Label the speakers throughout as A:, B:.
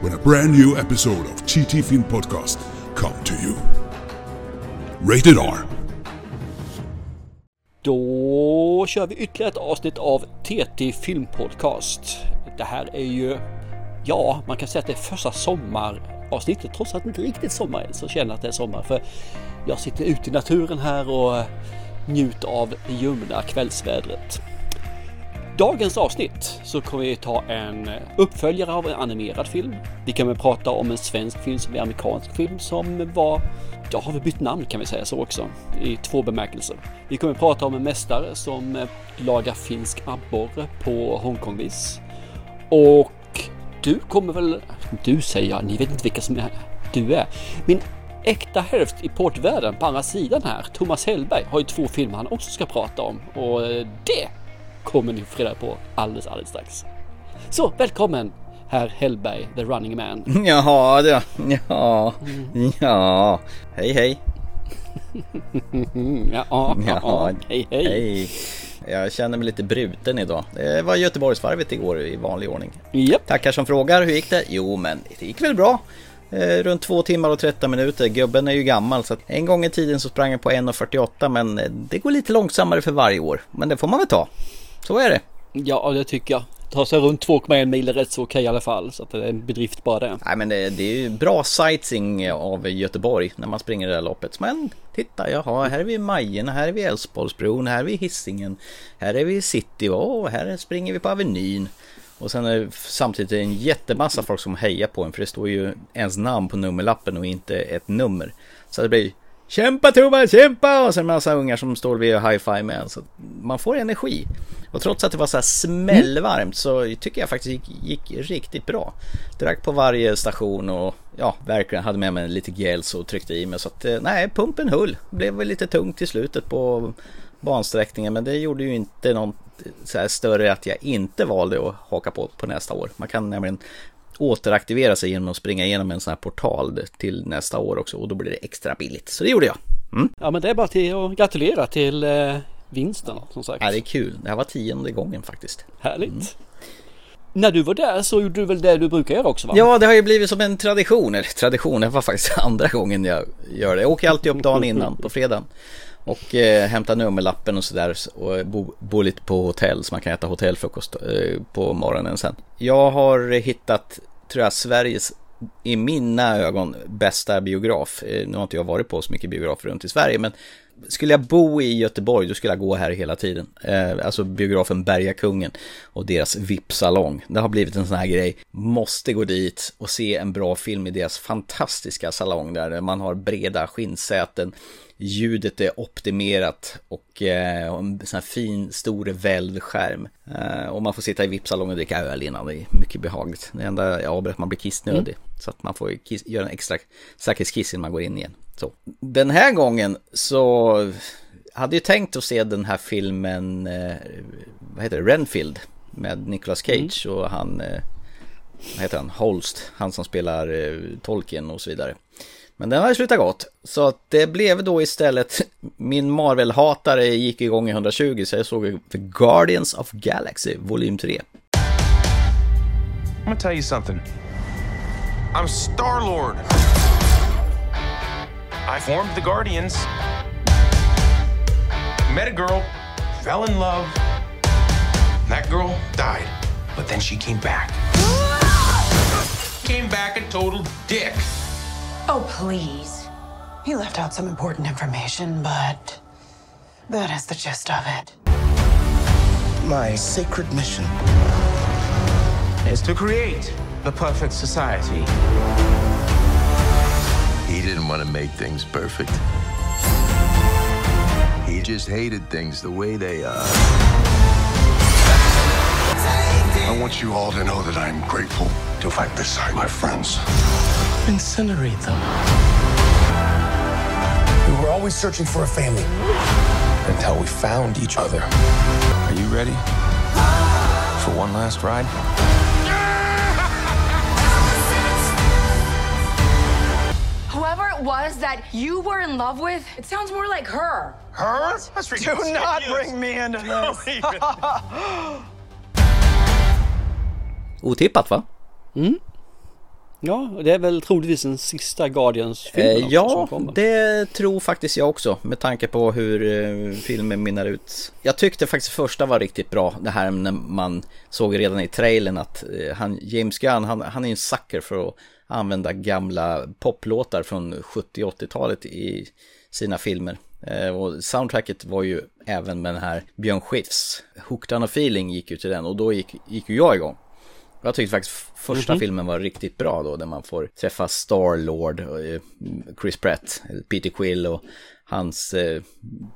A: when a brand new episode of TT Film Podcast come to you. Rated R.
B: Då kör vi ytterligare ett avsnitt av TT Film Podcast. Det här är ju, ja, man kan säga att det är första sommaravsnittet. Trots att det inte riktigt är sommar än så känner jag att det är sommar. För jag sitter ute i naturen här och njuter av det ljumna kvällsvädret. Dagens avsnitt så kommer vi ta en eh, uppföljare av en animerad film. Vi kommer prata om en svensk film som är amerikansk film som var, ja har vi bytt namn kan vi säga så också, i två bemärkelser. Vi kommer prata om en mästare som eh, lagar finsk abborre på Hongkongvis. Och du kommer väl, du säger jag, ni vet inte vilka som är, du är. Min äkta hälft i portvärlden på andra sidan här, Thomas Hellberg, har ju två filmer han också ska prata om och eh, det kommer ni få reda på alldeles, alldeles strax. Så välkommen herr Hellberg, the running man.
C: Jaha, det, ja, ja, hej hej.
B: ja, ja, ja, hej, hej.
C: hej. Jag känner mig lite bruten idag. Det var Göteborgsvarvet igår i vanlig ordning.
B: Yep.
C: Tackar som frågar, hur gick det? Jo, men det gick väl bra. Eh, runt två timmar och 13 minuter. Gubben är ju gammal så att en gång i tiden så sprang jag på 1.48 men det går lite långsammare för varje år. Men det får man väl ta. Så är det.
B: Ja, det tycker jag. Ta sig runt 2,1 mil är rätt så okej i alla fall. Så att det är en bedrift bara det.
C: Nej men det, det är ju bra sightseeing av Göteborg när man springer det där loppet. Men titta, jaha, här är vi Majerna, här är vi Älvsborgsbron, här är vi Hisingen, här är vi City, och här springer vi på Avenyn. Och sen är det samtidigt en jättemassa folk som hejar på en för det står ju ens namn på nummerlappen och inte ett nummer. Så det blir Kämpa Thomas, kämpa! Och sen en massa ungar som står vid high-five med Så man får energi. Och trots att det var så här smällvarmt så tycker jag faktiskt gick, gick riktigt bra. Drack på varje station och ja, verkligen hade med mig lite gels och tryckte i mig. Så att eh, nej, pumpen höll. Blev väl lite tungt i slutet på bansträckningen men det gjorde ju inte någon eh, så här större att jag inte valde att haka på på nästa år. Man kan nämligen återaktivera sig genom att springa igenom en sån här portal till nästa år också och då blir det extra billigt. Så det gjorde jag.
B: Mm. Ja men det är bara till att gratulera till eh, vinsten som sagt.
C: Ja det är kul. Det här var tionde gången faktiskt.
B: Härligt. Mm. När du var där så gjorde du väl det du brukar göra också va?
C: Ja det har ju blivit som en tradition. Eller tradition, det var faktiskt andra gången jag gör det. Jag åker alltid upp dagen innan på fredagen. Och eh, hämta nummerlappen och sådär och bo, bo lite på hotell så man kan äta hotellfrukost eh, på morgonen sen. Jag har hittat, tror jag, Sveriges i mina ögon bästa biograf. Eh, nu har inte jag varit på så mycket biografer runt i Sverige men skulle jag bo i Göteborg då skulle jag gå här hela tiden. Eh, alltså biografen Bergakungen och deras VIP-salong. Det har blivit en sån här grej. Måste gå dit och se en bra film i deras fantastiska salong där man har breda skinnsäten ljudet är optimerat och eh, en sån här fin stor välvd skärm. Eh, och man får sitta i VIP-salongen och dricka öl innan, det är mycket behagligt. Det enda jag avbröt, man blir kissnödig. Mm. Så att man får kiss, göra en extra säkerhetskiss innan man går in igen. Så. Den här gången så hade jag tänkt att se den här filmen, eh, vad heter det, Renfield med Nicolas Cage mm. och han, vad heter han, Holst, han som spelar Tolkien och så vidare. Men den har ju slutat gott. Så att det blev då istället, min Marvel-hatare gick igång i 120 så jag såg The Guardians of Galaxy volym 3.
D: I'm gonna tell you something. I'm Star-Lord. I formed the Guardians. Met a girl, fell in love. That girl died, but then she came back. came back a total dick.
E: Oh, please. He left out some important information, but that is the gist of it.
F: My sacred mission
D: is to create the perfect society.
F: He didn't want to make things perfect. He just hated things the way they are. I want you all to know that I'm grateful to fight beside my friends. Incinerate them. We were always searching for a family until we found each other.
D: Are you ready for one last ride?
G: Whoever it was that you were in love with, it sounds more like her.
F: Her? Do not bring me into this.
C: Otippat va?
B: Ja, det är väl troligtvis den sista Guardians-filmen
C: Eh, ja, det tror faktiskt jag också med tanke på hur eh, filmen minnar ut. Jag tyckte faktiskt första var riktigt bra. Det här när man såg redan i trailern att eh, han, James Gunn, han, han är en sucker för att använda gamla poplåtar från 70 80-talet i sina filmer. Eh, och soundtracket var ju även med den här Björn Skifs, Hooked on a feeling gick ju till den och då gick, gick ju jag igång. Jag tyckte faktiskt första filmen var riktigt bra då, där man får träffa Star-Lord, och, eh, Chris Pratt, Peter Quill och hans eh,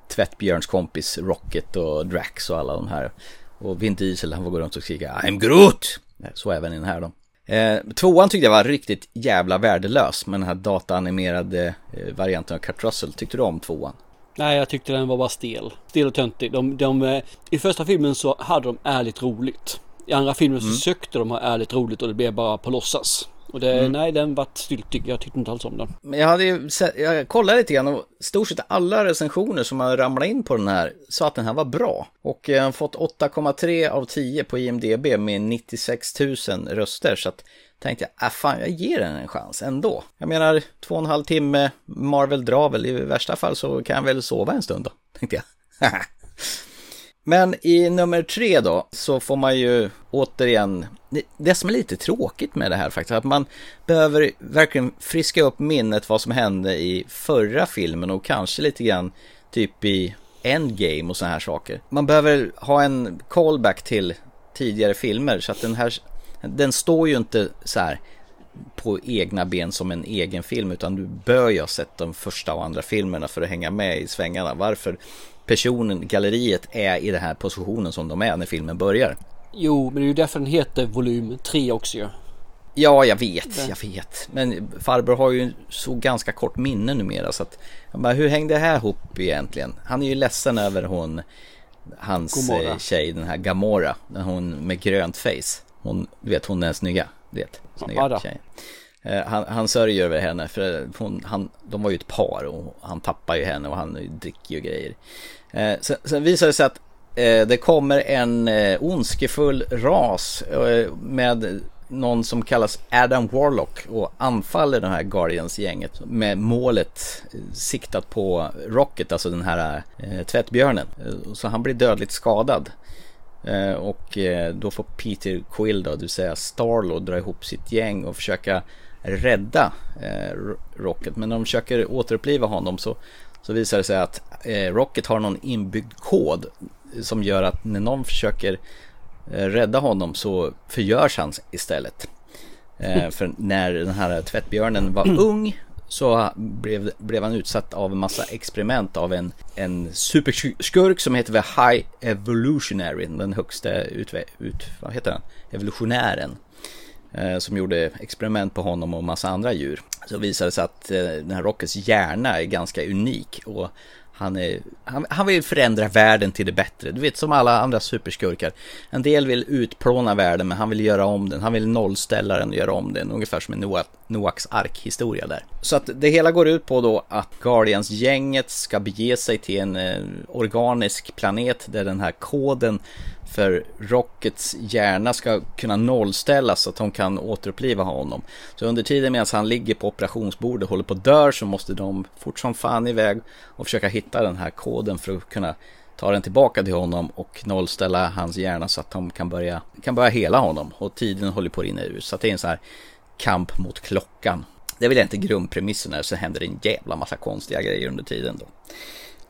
C: tvättbjörnskompis Rocket och Drax och alla de här. Och Vin Diesel, han får gå runt och skrika I'm Groot! Så även i den här då. Eh, tvåan tyckte jag var riktigt jävla värdelös med den här dataanimerade eh, varianten av Kurt Russell. Tyckte du om tvåan?
B: Nej, jag tyckte den var bara stel. Stel och töntig. De, de, eh, I första filmen så hade de ärligt roligt. I andra filmen så sökte de ha ärligt roligt och det blev bara på låtsas. Och det, nej, den vart styltig. Jag tyckte inte alls om den.
C: Men jag hade ju sett, jag kollade lite grann och stort sett alla recensioner som har ramlat in på den här sa att den här var bra. Och jag har fått 8,3 av 10 på IMDB med 96 000 röster. Så att tänkte jag, äh fan jag ger den en chans ändå. Jag menar, två och en halv timme, Marvel drar väl, i värsta fall så kan jag väl sova en stund då, tänkte jag. Men i nummer tre då så får man ju återigen, det- som är lite tråkigt med det här faktiskt, att man behöver verkligen friska upp minnet vad som hände i förra filmen och kanske lite grann typ i Endgame och sådana här saker. Man behöver ha en callback till tidigare filmer så att den här, den står ju inte så här på egna ben som en egen film utan du bör ju ha sett de första och andra filmerna för att hänga med i svängarna. Varför personen, galleriet är i den här positionen som de är när filmen börjar.
B: Jo, men det är ju därför den heter volym 3 också ju.
C: Ja, jag vet, jag vet. Men farbror har ju så ganska kort minne numera så att bara, hur hängde det här ihop egentligen? Han är ju ledsen över hon, hans
B: Gomorra.
C: eh, tjej, den här Gamora, hon med grönt face. Hon, du vet, hon är snygga, du vet, snygga tjejen. Eh, Han, han sörjer över henne för hon, han, de var ju ett par och han tappar ju henne och han dricker ju grejer. Eh, sen, sen visar det sig att eh, det kommer en eh, ondskefull ras eh, med någon som kallas Adam Warlock och anfaller det här Guardians-gänget med målet eh, siktat på Rocket, alltså den här eh, tvättbjörnen. Eh, så han blir dödligt skadad. Eh, och då får Peter Quill då, det vill säga Starlord, dra ihop sitt gäng och försöka rädda Rocket. Men när de försöker återuppliva honom så, så visar det sig att Rocket har någon inbyggd kod som gör att när någon försöker eh, rädda honom så förgörs han istället. Eh, för när den här tvättbjörnen var ung så blev, blev han utsatt av en massa experiment av en, en superskurk som heter High Evolutionary, den högsta utve, ut, vad heter den? evolutionären. Eh, som gjorde experiment på honom och massa andra djur. Så visade det sig att eh, den här Rockets hjärna är ganska unik och han, är, han, han vill förändra världen till det bättre. Du vet som alla andra superskurkar. En del vill utplåna världen men han vill göra om den. Han vill nollställa den och göra om den. Ungefär som en Noah, Noaks ark-historia där. Så att det hela går ut på då att Guardians-gänget ska bege sig till en eh, organisk planet där den här koden för Rockets hjärna ska kunna nollställas så att de kan återuppliva honom. Så under tiden medan han ligger på operationsbordet och håller på att dö så måste de fort som fan iväg och försöka hitta den här koden för att kunna ta den tillbaka till honom och nollställa hans hjärna så att de kan börja, kan börja hela honom. Och tiden håller på att rinna ut. Så att det är en sån här kamp mot klockan. Det är väl inte grundpremissen här så händer det en jävla massa konstiga grejer under tiden då.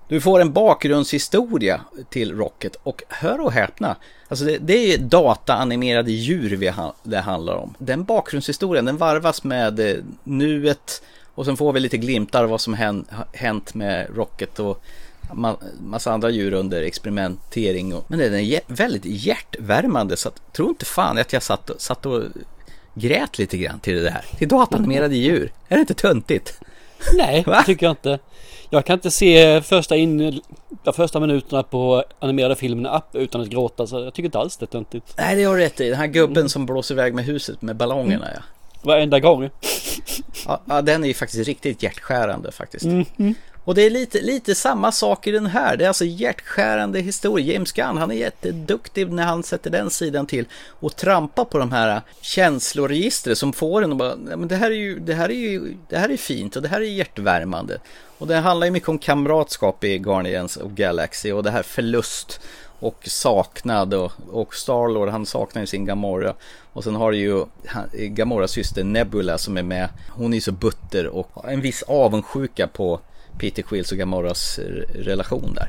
C: Du får en bakgrundshistoria till Rocket och hör och häpna, alltså det, det är dataanimerade djur vi ha, det handlar om. Den bakgrundshistorien den varvas med eh, nuet och sen får vi lite glimtar av vad som hän, ha- hänt med Rocket och ma, massa andra djur under experimentering. Och, men den är väldigt hjärtvärmande så att, tro inte fan att jag satt, satt och grät lite grann till det där. Till datanimerade djur. Är det inte töntigt?
B: Nej,
C: Va?
B: det tycker jag inte. Jag kan inte se första, in, de första minuterna på animerade filmen upp utan att gråta så jag tycker inte alls det är töntigt.
C: Nej, det har du rätt i. Den här gubben som blåser iväg med huset med ballongerna ja.
B: Varenda gång.
C: Ja, den är ju faktiskt riktigt hjärtskärande faktiskt. Och det är lite, lite samma sak i den här. Det är alltså hjärtskärande historia. James Gunn, han är jätteduktig när han sätter den sidan till och trampar på de här känsloregistret som får en att bara, men det här är ju, det här är ju, det här är fint och det här är hjärtvärmande. Och det handlar ju mycket om kamratskap i Guardians of Galaxy och det här förlust och saknad och, och Starlord han saknar ju sin Gamora. Och sen har du ju Gamoras syster Nebula som är med. Hon är ju så butter och en viss avundsjuka på Peter Quills och Gamoras eh, relation där.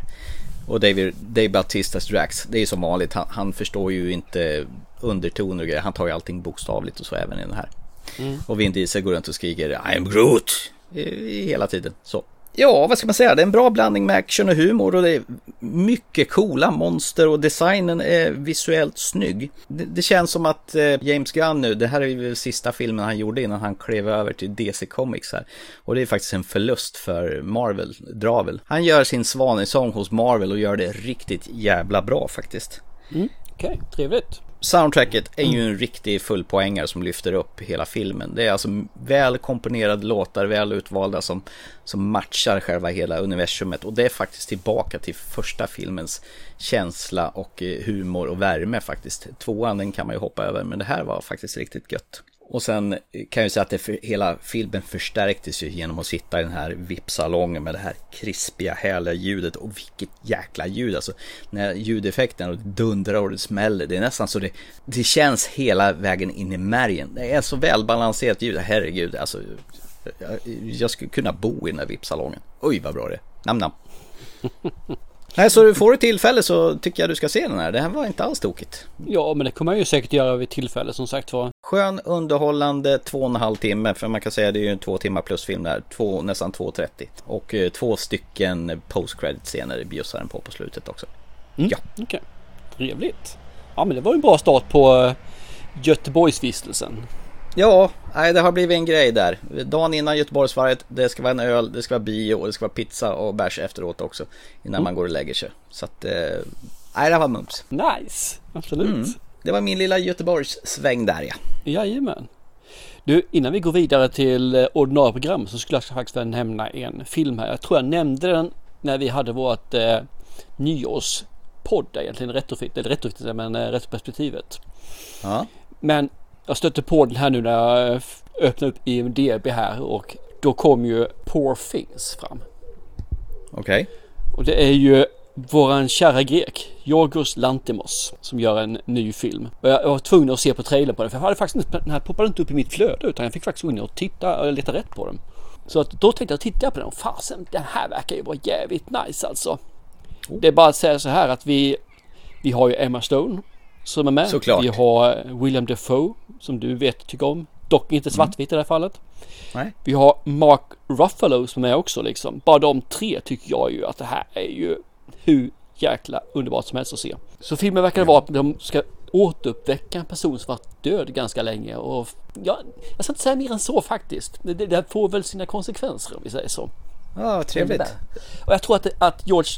C: Och David, Dave Bautistas Drax, det är som vanligt, han, han förstår ju inte undertoner och grejer. Han tar ju allting bokstavligt och så även i den här. Och Vin Diesel går runt och skriker I am Groot i hela tiden. Så. Ja, vad ska man säga? Det är en bra blandning med action och humor och det är mycket coola monster och designen är visuellt snygg. Det, det känns som att eh, James Gunn nu, det här är ju sista filmen han gjorde innan han klev över till DC Comics här. Och det är faktiskt en förlust för Marvel, Dravel. Han gör sin svanesång hos Marvel och gör det riktigt jävla bra faktiskt.
B: Mm, okej, trevligt.
C: Soundtracket är ju en riktig fullpoängare som lyfter upp hela filmen. Det är alltså väl komponerade låtar, väl utvalda som, som matchar själva hela universumet. Och det är faktiskt tillbaka till första filmens känsla och eh, humor och värme faktiskt. Tvåan den kan man ju hoppa över, men det här var faktiskt riktigt gött. Och sen kan jag säga att för, hela filmen förstärktes ju genom att sitta i den här VIP-salongen med det här krispiga, härliga ljudet. Och vilket jäkla ljud alltså. När ljudeffekten och dundrar och det smäller. Det är nästan så det, det känns hela vägen in i märgen. Det är så välbalanserat ljud. Herregud, alltså. Jag, jag skulle kunna bo i den här VIP-salongen. Oj, vad bra det är. Nam, nam. Nej, så får du tillfälle så tycker jag du ska se den här. Det här var inte alls tokigt.
B: Ja, men det kommer jag ju säkert göra vid tillfälle som sagt var.
C: Skön, underhållande, två och en halv timme. För man kan säga det är ju en två timmar plus film där. Två, nästan 2.30. Och eh, två stycken post-credit-scener bjussar den på på slutet också. Ja,
B: Okej, trevligt. Ja, men det var ju en bra start på eh, Göteborgsvistelsen.
C: ja nej, det har blivit en grej där. Dagen innan Göteborgsvarvet, det ska vara en öl, det ska vara bio och det ska vara pizza och bärs efteråt också. Innan man går och lägger sig. Så att, eh, nej, det var mums.
B: Nice, absolut.
C: Det var min lilla Göteborgssväng där ja.
B: Jajamän. Du, innan vi går vidare till eh, ordinarie program så skulle jag faktiskt vilja nämna en film här. Jag tror jag nämnde den när vi hade vårt eh, nyårspodd egentligen, retrofit, eller retrofit, men eh, retroperspektivet.
C: Ja,
B: Men jag stötte på den här nu när jag eh, öppnade upp IMDB här och då kom ju Poor Things fram.
C: okej.
B: Och det är ju våran kära grek, Yorgos Lantimos, som gör en ny film. Och jag var tvungen att se på trailern på den, för jag hade faktiskt inte, den här poppade inte upp i mitt flöde, utan jag fick faktiskt gå in och titta och leta rätt på den. Så att då tänkte jag, titta på den och fasen, den här verkar ju vara jävligt nice alltså. Det är bara att säga så här att vi, vi har ju Emma Stone som är med.
C: Såklart.
B: Vi har William Defoe som du vet tycker om. Dock inte svartvitt i det här fallet.
C: Nej.
B: Vi har Mark Ruffalo som är med också liksom. Bara de tre tycker jag ju att det här är ju hur jäkla underbart som helst att se. Så filmen verkar vara att de ska återuppväcka en person som varit död ganska länge och ja, jag ska inte säga mer än så faktiskt. Det, det, det får väl sina konsekvenser om vi säger så.
C: Ja, trevligt.
B: Och jag tror att, att George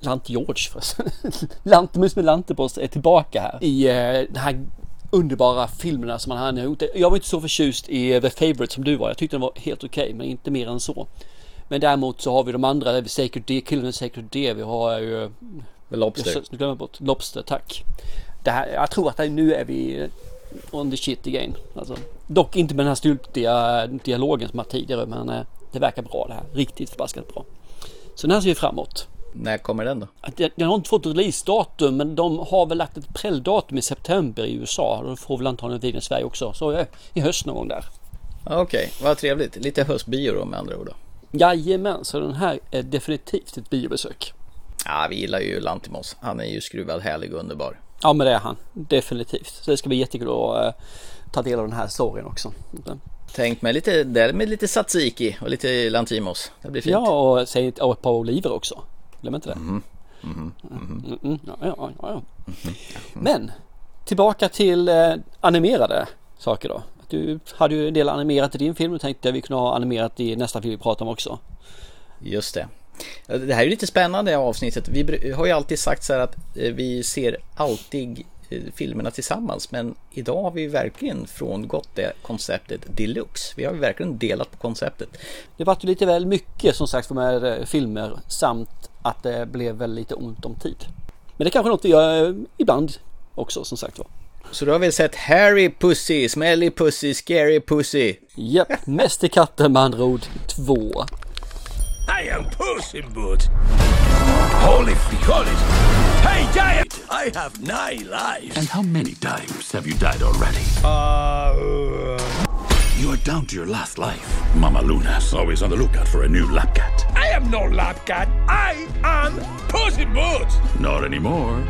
B: Lant George förresten. Lantemus med Lantebos är tillbaka här i eh, de här underbara filmerna som han har gjort. Jag var inte så förtjust i The Favourite som du var. Jag tyckte den var helt okej, men inte mer än så. Men däremot så har vi de andra, det är Sacred D, Killen Sacred D, vi har ju...
C: Lobster.
B: Jag glömmer bort. Lobster, tack. Det här, jag tror att det, nu är vi on the shit again. Alltså, dock inte med den här stultiga dialogen som jag hade tidigare, men eh, det verkar bra det här. Riktigt förbaskat bra. Så den här ser vi framåt.
C: När kommer den då?
B: Den har inte fått releasedatum men de har väl lagt ett prelldatum i september i USA. Då får väl antagligen videon i Sverige också. Så eh, i höst någon gång där.
C: Okej, vad trevligt. Lite höstbio då med andra ord då.
B: Jajamän, så den här är definitivt ett biobesök.
C: Ja, vi gillar ju Lantimos. Han är ju skruvad, härlig och underbar.
B: Ja men det är han. Definitivt. Så det ska bli jättekul att eh, ta del av den här storyn också.
C: Tänk med lite, där med lite tzatziki och lite Lantimos. Det blir fint.
B: Ja och, säg, och ett par oliver också. Glöm inte det. Mm, mm, ja, ja, ja, ja. Men tillbaka till eh, animerade saker då. Du hade ju en del animerat i din film och tänkte att vi kunde ha animerat i nästa film vi pratar om också.
C: Just det. Det här är lite spännande avsnittet. Vi har ju alltid sagt så här att eh, vi ser alltid eh, filmerna tillsammans men idag har vi verkligen frångått det konceptet deluxe. Vi har ju verkligen delat på konceptet.
B: Det vart ju lite väl mycket som sagt för med eh, filmer samt att det blev väl lite ont om tid. Men det är kanske något vi gör ibland också som sagt var.
C: Så du har väl sett Harry Pussy, Smelly Pussy, Scary Pussy?
B: Japp, Mästerkatten med andra ord 2.
H: I am Puss in Boots. Holy frijoles. Hey, Giant! I have nine lives.
I: And how many times have you died already?
H: Uh...
I: You are down to your last life. Mama Luna's always on the lookout for a new lap cat.
H: I am no lap cat. I am Puss in Boots.
I: Not anymore.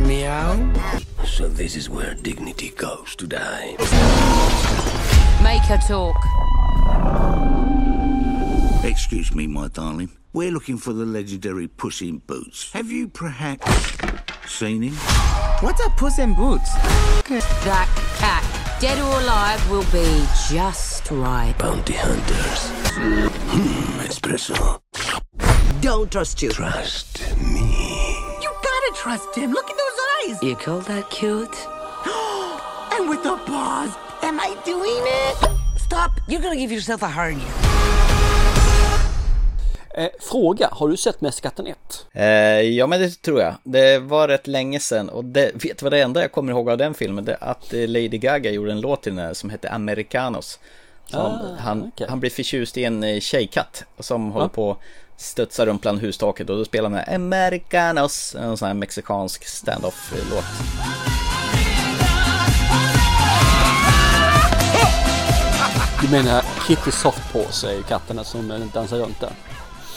H: Meow. So this is where dignity goes to die.
J: Make her talk.
I: Excuse me, my darling. We're looking for the legendary Puss in Boots. Have you perhaps seen him?
K: What's a Puss in Boots?
J: That cat, dead or alive, will be just right.
H: Bounty hunters. Hmm, espresso.
K: Don't trust you.
H: Trust me.
K: You gotta trust him. Look in those eyes.
J: You call that cute?
K: and with the paws. Am I doing it? Stop. You're gonna give yourself a hernia.
B: Eh, fråga, har du sett Mästerkatten 1?
C: Eh, ja men det tror jag. Det var rätt länge sedan och det, vet vad det enda jag kommer ihåg av den filmen? Det är att eh, Lady Gaga gjorde en låt till den här som hette Americanos. Som
B: Ah,
C: han,
B: okej.
C: han blir förtjust i en eh, tjejkatt som håller på att studsa runt bland hustaket och då spelar han Americanos, en sån här mexikansk stand-off-låt.
B: Du menar Kitty Softpaws är ju katten som dansar runt där.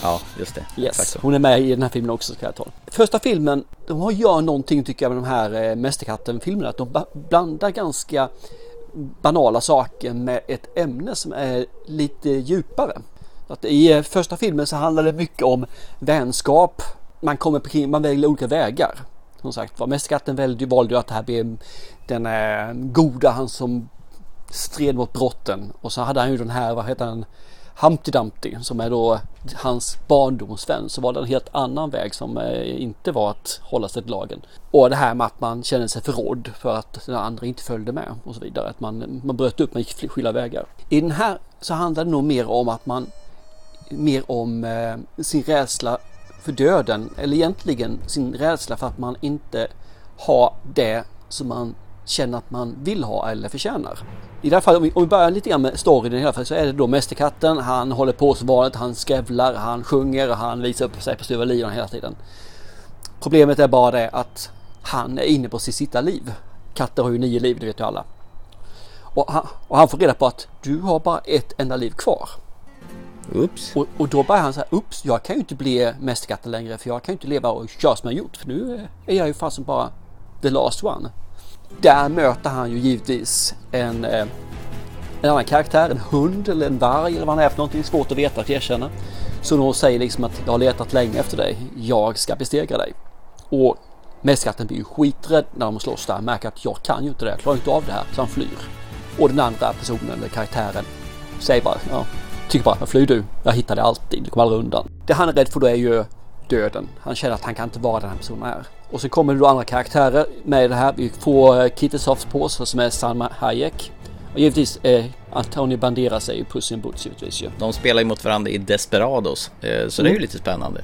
C: Ja, just det.
B: Yes, hon är med i den här filmen också ska jag ta. Första filmen, de har gör någonting tycker jag med de här eh, Mästerkatten-filmerna. Att de blandar ganska banala saker med ett ämne som är lite djupare. Att I eh, första filmen så handlar det mycket om vänskap. Man kommer på, man väljer olika vägar. Som sagt var, Mästerkatten valde, valde ju att det här blev den eh, goda, han som stred mot brotten. Och så hade han ju den här, vad heter han, Humpty Dumpty som är då hans barndomsvän. Så var det en helt annan väg som eh, inte var att hålla sig till lagen. Och det här med att man kände sig förrådd för att den andra inte följde med och så vidare. Att man, man bröt upp, man gick skilda vägar. I den här så handlar det nog mer om att man mer om eh, sin rädsla för döden eller egentligen sin rädsla för att man inte har det som man känner att man vill ha eller förtjänar. I det här fallet, om vi, om vi börjar lite grann med storyn i det här fallet så är det då Mästerkatten. Han håller på som vanligt, han skrävlar, han sjunger och han visar upp sig på styva linan hela tiden. Problemet är bara det att han är inne på sitt sista liv. Katter har ju nio liv, det vet ju alla. Och han, och han får reda på att du har bara ett enda liv kvar.
C: Oops.
B: Och, och då börjar han säga, ups, jag kan ju inte bli mästerkatten längre för jag kan ju inte leva och köra som jag gjort för nu eh, är jag ju fasen bara the last one. Där möter han ju givetvis en, eh, en annan karaktär, en hund eller en varg eller vad han är för någonting, svårt att veta att erkänna. Så de säger liksom att jag har letat länge efter dig, jag ska bestegra dig. Och mästerkatten blir ju skiträdd när de slåss där, märker att jag kan ju inte det, jag klarar inte av det här, så han flyr. Och den andra personen eller karaktären säger bara, ja, tycker bara, flyr du, jag hittar dig alltid, du kommer aldrig undan. Det han är rädd för då är ju döden. Han känner att han kan inte vara den här personen är. Och så kommer det då andra karaktärer med det här. Vi får eh, Kitty Softpaws som är Salma Hayek. Och givetvis eh, Antonio Banderas är ju Puss in Boots givetvis ju.
C: De spelar ju mot varandra i Desperados, eh, så det är ju
B: Mm.
C: lite spännande.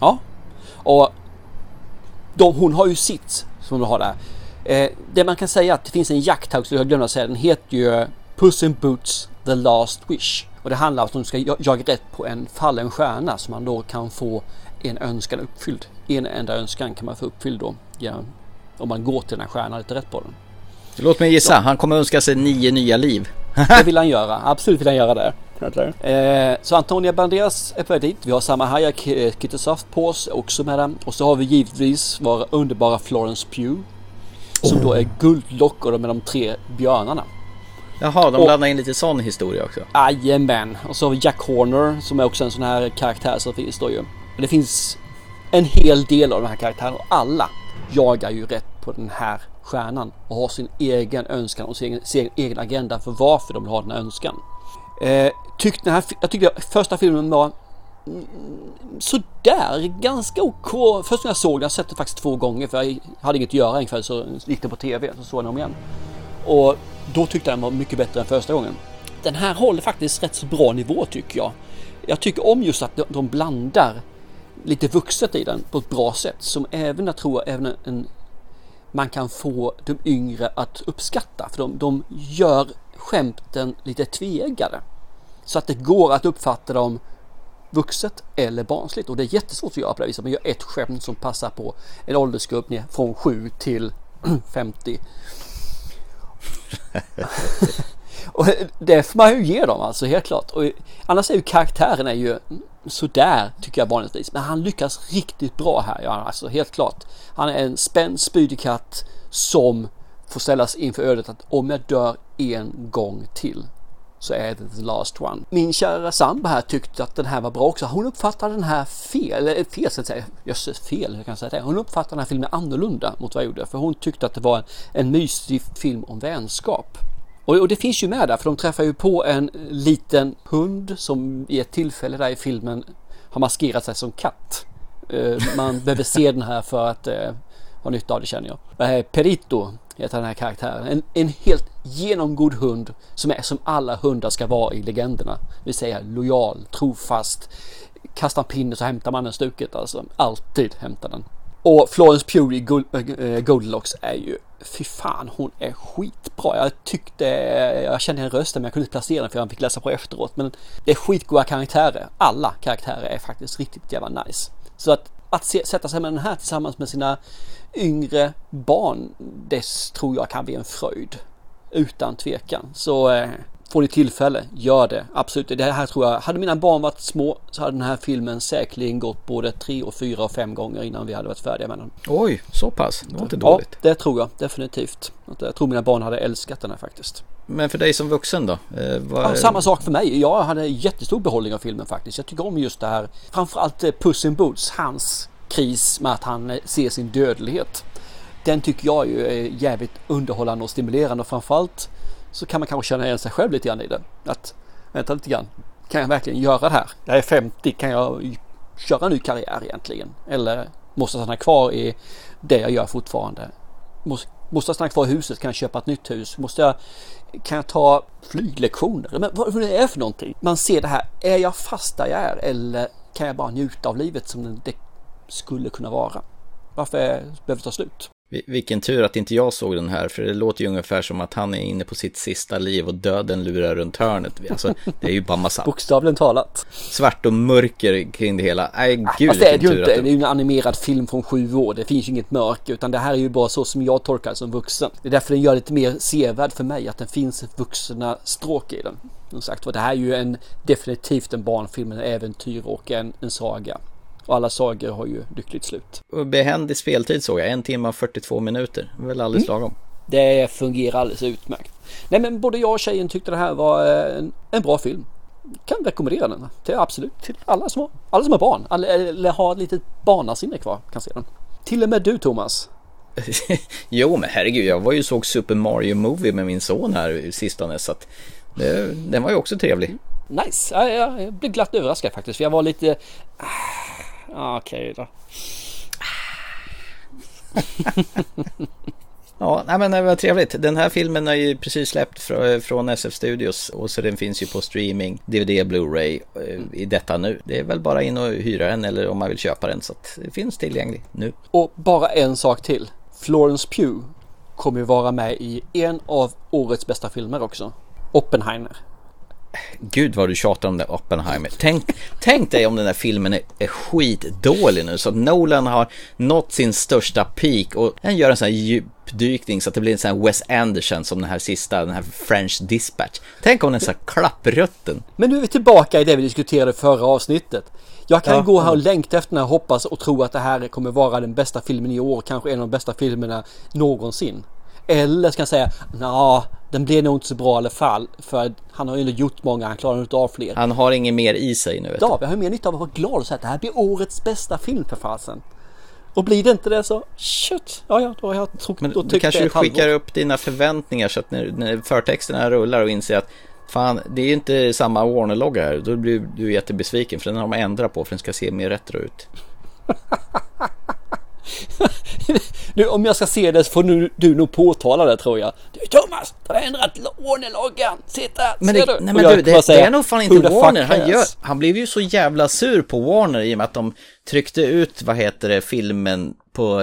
B: Ja. Och de, hon har ju sitt som de har där. Eh, det man kan säga att det finns en jakthaug, så jag glömde att säga, den heter ju Puss in Boots The Last Wish. Och det handlar om att de ska ja- jaga rätt på en fallen stjärna så man då kan få en önskan uppfylld. En enda önskan kan man få uppfylld då. Ja, om man går till den här stjärnan och letar rätt på den.
C: Låt mig gissa, han kommer önska sig nio nya liv.
B: Det vill han göra. Absolut vill han göra det. Eh, så Antonia Banderas är på väg dit. Vi har samma Hayek, eh, Kitty Softpaws också med den. Och så har vi givetvis vår underbara Florence Pugh. Som då är guldlockor med de tre björnarna.
C: Jaha, de
B: Och-
C: blandar in lite sån historia också.
B: Jajamän. Och så har vi Jack Horner som är också en sån här karaktär som finns då ju. Det finns en hel del av de här karaktärerna och alla jagar ju rätt på den här stjärnan och har sin egen önskan och sin, sin egen agenda för varför de vill ha den här önskan. Eh, tyckte den här, jag tyckte första filmen var mm, sådär, ganska OK. Först när jag såg den, jag sett den faktiskt två gånger för jag hade inget att göra en kväll så gick den på TV så såg jag den om igen. Och då tyckte jag den var mycket bättre än första gången. Den här håller faktiskt rätt så bra nivå tycker jag. Jag tycker om just att de blandar lite vuxet i den på ett bra sätt som även jag tror även en, man kan få de yngre att uppskatta för de, de gör skämten lite tvegade. Så att det går att uppfatta dem vuxet eller barnsligt och det är jättesvårt att göra på det viset. Man gör ett skämt som passar på en åldersgrupp ner från 7 till 50. och det får man ju ge dem alltså helt klart. Och annars är ju karaktären är ju sådär tycker jag vanligtvis. Men han lyckas riktigt bra här. Ja, alltså helt klart. Han är en spänd spydig katt som får ställas inför ödet att om jag dör en gång till så är det the last one. Min kära sambo här tyckte att den här var bra också. Hon uppfattade den här fel, eller fel ska jag säga, jösses fel, jag kan säga det. Hon uppfattade den här filmen annorlunda mot vad jag gjorde. För hon tyckte att det var en, en mysig film om vänskap. Och, och, det finns ju med där för de träffar ju på en liten hund som i ett tillfälle där i filmen har maskerat sig som katt. Eh, man behöver se den här för att eh, har ha nytta av det känner jag. Eh, Perito heter den här karaktären. En, en helt genomgod hund som är som alla hundar ska vara i legenderna. Det vill säga lojal, trofast, kastar en pinne så hämtar man den stuket alltså. Alltid hämtar den. Och Florence Pugh i eh, Goldilocks är ju Fy fan, hon är skitbra. Jag tyckte, jag kände en röst men jag kunde inte placera den för jag fick läsa på efteråt. Men det är skitgoda karaktärer. Alla karaktärer är faktiskt riktigt jävla nice. Så att, att se, sätta sig med den här tillsammans med sina yngre barn, det tror jag kan bli en fröjd. Utan tvekan. Så eh, Får ni tillfälle, gör det. Absolut. Det här tror jag, hade mina barn varit små så hade den här filmen säkerligen gått både tre och fyra och fem gånger innan vi hade varit färdiga med den.
C: Oj, så pass? Det var inte dåligt.
B: Ja, det tror jag definitivt. Jag tror mina barn hade älskat den här faktiskt.
C: Men för dig som vuxen då? Eh,
B: var... ja, samma sak för mig. Jag hade jättestor behållning av filmen faktiskt. Jag tycker om just det här. Framförallt eh, Puss in Boots, hans kris med att han eh, ser sin dödlighet. Den tycker jag är jävligt underhållande och stimulerande och framförallt så kan man kanske känna igen sig själv lite grann i det. Att vänta lite grann, kan jag verkligen göra det här? Jag är 50, kan jag köra en ny karriär egentligen? Eller måste jag stanna kvar i det jag gör fortfarande? Måste, måste jag stanna kvar i huset? Kan jag köpa ett nytt hus? Måste jag, kan jag ta flyglektioner? Men vad, vad det är för någonting? Man ser det här, är jag fast där jag är eller kan jag bara njuta av livet som det skulle kunna vara? Varför behöver det ta slut?
C: Vilken tur att inte jag såg den här, för det låter ju ungefär som att han är inne på sitt sista liv och döden lurar runt hörnet. Alltså, det är ju bara massa...
B: Bokstavligen talat.
C: Svart och mörker kring det hela. Nej, gud
B: Fast det är det ju inte. Det är ju en animerad film från sju år. Det finns ju inget mörker, utan det här är ju bara så som jag tolkar det som vuxen. Det är därför den gör det lite mer sevärd för mig, att det finns vuxna stråk i den. Som sagt, och det här är ju en, definitivt en barnfilm, en äventyr och en, en saga. Och alla sagor har ju lyckligt slut.
C: Behändig speltid såg jag, en timme och 42 minuter. Väl alldeles mm. lagom.
B: Det fungerar alldeles utmärkt. Nej men både jag och tjejen tyckte det här var eh, en, en bra film. Kan rekommendera den till absolut till alla som har, alla som har barn eller har ett litet barnasinne kvar kan se den. Till och med du Thomas.
C: jo men herregud, jag var ju såg Super Mario Movie med min son här sistone så att det, den var ju också trevlig.
B: Nice, jag, jag blev glatt överraskad faktiskt för jag var lite Okej okay då.
C: ja, nej men det var trevligt. Den här filmen är ju precis släppt från SF Studios och så den finns ju på streaming, DVD, Blu-ray eh, i detta nu. Det är väl bara in och hyra den eller om man vill köpa den så att det finns tillgänglig nu.
B: Och bara en sak till. Florence Pugh kommer ju vara med i en av årets bästa filmer också. Oppenheimer.
C: Gud vad du tjatar om det Oppenheimer. Tänk, tänk dig om den där filmen är, är skitdålig nu så att Nolan har nått sin största peak och han gör en sån här djupdykning så att det blir en sån här Wes Anderson som den här sista, den här French Dispatch. Tänk om den så här klapprötten.
B: Men nu är vi tillbaka i det vi diskuterade förra avsnittet. Jag kan ja. gå här och längta efter den här hoppas och tro att det här kommer vara den bästa filmen i år, kanske en av de bästa filmerna någonsin. Eller ska jag säga, ja, den blev nog inte så bra i alla fall. För han har ju gjort många, han klarar inte av fler.
C: Han har inget mer i sig nu.
B: Ja, jag har mer nytta av att vara glad och säga att det här blir årets bästa film för fasen. Och blir det inte det så shit, ja ja, då har jag tro,
C: Men
B: då tyckte
C: kanske du
B: halvår.
C: skickar upp dina förväntningar så att när, när förtexterna rullar och inser att fan, det är ju inte samma Warner-logga här. Då blir du jättebesviken för den har de ändrat på för den ska se mer retro ut.
B: Nu, om jag ska se det så får nu, du nog påtala det tror jag. Du Thomas, du har ändrat Warner-loggan. Sitta,
C: Men,
B: ser
C: det,
B: du?
C: nej, men du, det, det
B: säga,
C: är nog fan
B: "Who
C: inte Warner. Han,
B: cares?"
C: gör, han blev ju så jävla sur på Warner i och med att de tryckte ut, vad heter det, filmen på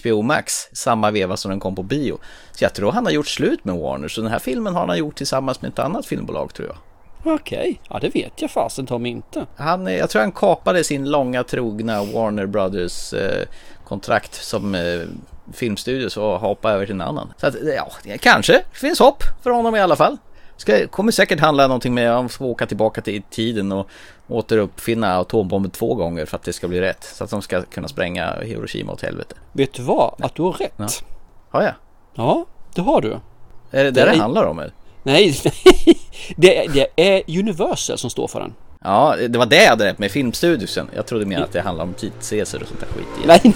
C: HBO Max samma veva som den kom på bio. Så jag tror han har gjort slut med Warner. Så den här filmen har han gjort tillsammans med ett annat filmbolag tror jag.
B: Okej, ja det vet jag fasen Tom inte.
C: Han, jag tror han kapade sin långa trogna Warner Brothers eh, kontrakt som eh, filmstudio och hoppade över till en annan. Så att, ja, det kanske finns hopp för honom i alla fall. Ska, kommer säkert handla någonting med att får åka tillbaka till tiden och återuppfinna atombomben två gånger för att det ska bli rätt. Så att de ska kunna spränga Hiroshima åt helvete.
B: Vet du vad? Att du har rätt.
C: Ja. Har jag?
B: Ja, det har du.
C: Är det det
B: Det
C: det,
B: är-
C: handlar om? Eller?
B: Nej, det, det är Universal som står för den.
C: Ja, det var det jag hade rätt med filmstudiosen. Jag trodde mer att det handlade om tidsresor och sånt där skit. igen.
B: Nej,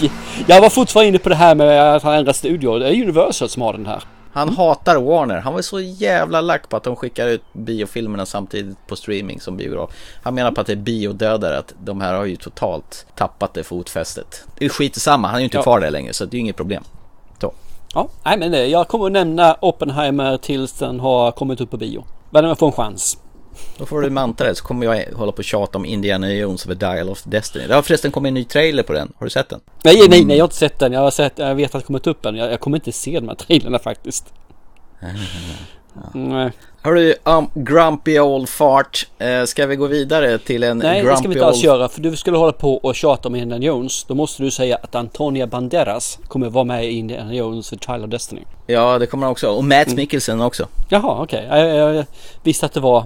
B: nej! Jag var fortfarande inne på det här med att han ändrar studio. Det är Universal som har den här.
C: Han hatar Warner. Han var så jävla lack på att de skickar ut biofilmerna samtidigt på streaming som biograf. Han menar på att det är biodödare, att de här har ju totalt tappat det fotfästet. Det är skit samma, han är ju inte
B: Ja.
C: kvar där längre så det är ju inget problem. Så.
B: Ja, nej men eh, jag kommer att nämna Oppenheimer tills den har kommit upp på bio. Men jag får en chans.
C: Då får du manta det så kommer jag hålla på och tjata om Indiana Jones of the Dial of Destiny. Det har förresten kommit en ny trailer på den. Har du sett den?
B: Nej, nej, nej, jag har inte sett den. Jag har sett, jag vet att det kommit upp en. Jag, jag kommer inte se de här trailerna faktiskt. Nej,
C: Hörru, um, Grumpy Old Fart. Eh, ska vi gå vidare till en
B: nej det
C: Grumpy
B: ska vi inte alls
C: Old...
B: göra. För du skulle hålla på och tjata om Indiana Jones. Då måste du säga att Antonia Banderas kommer vara med i Indiana Jones The Child of Destiny.
C: Ja, det kommer han också. Och
B: Mm.
C: Matt Mikkelsen också.
B: Jaha, okej. Jag, jag, jag visste att det var,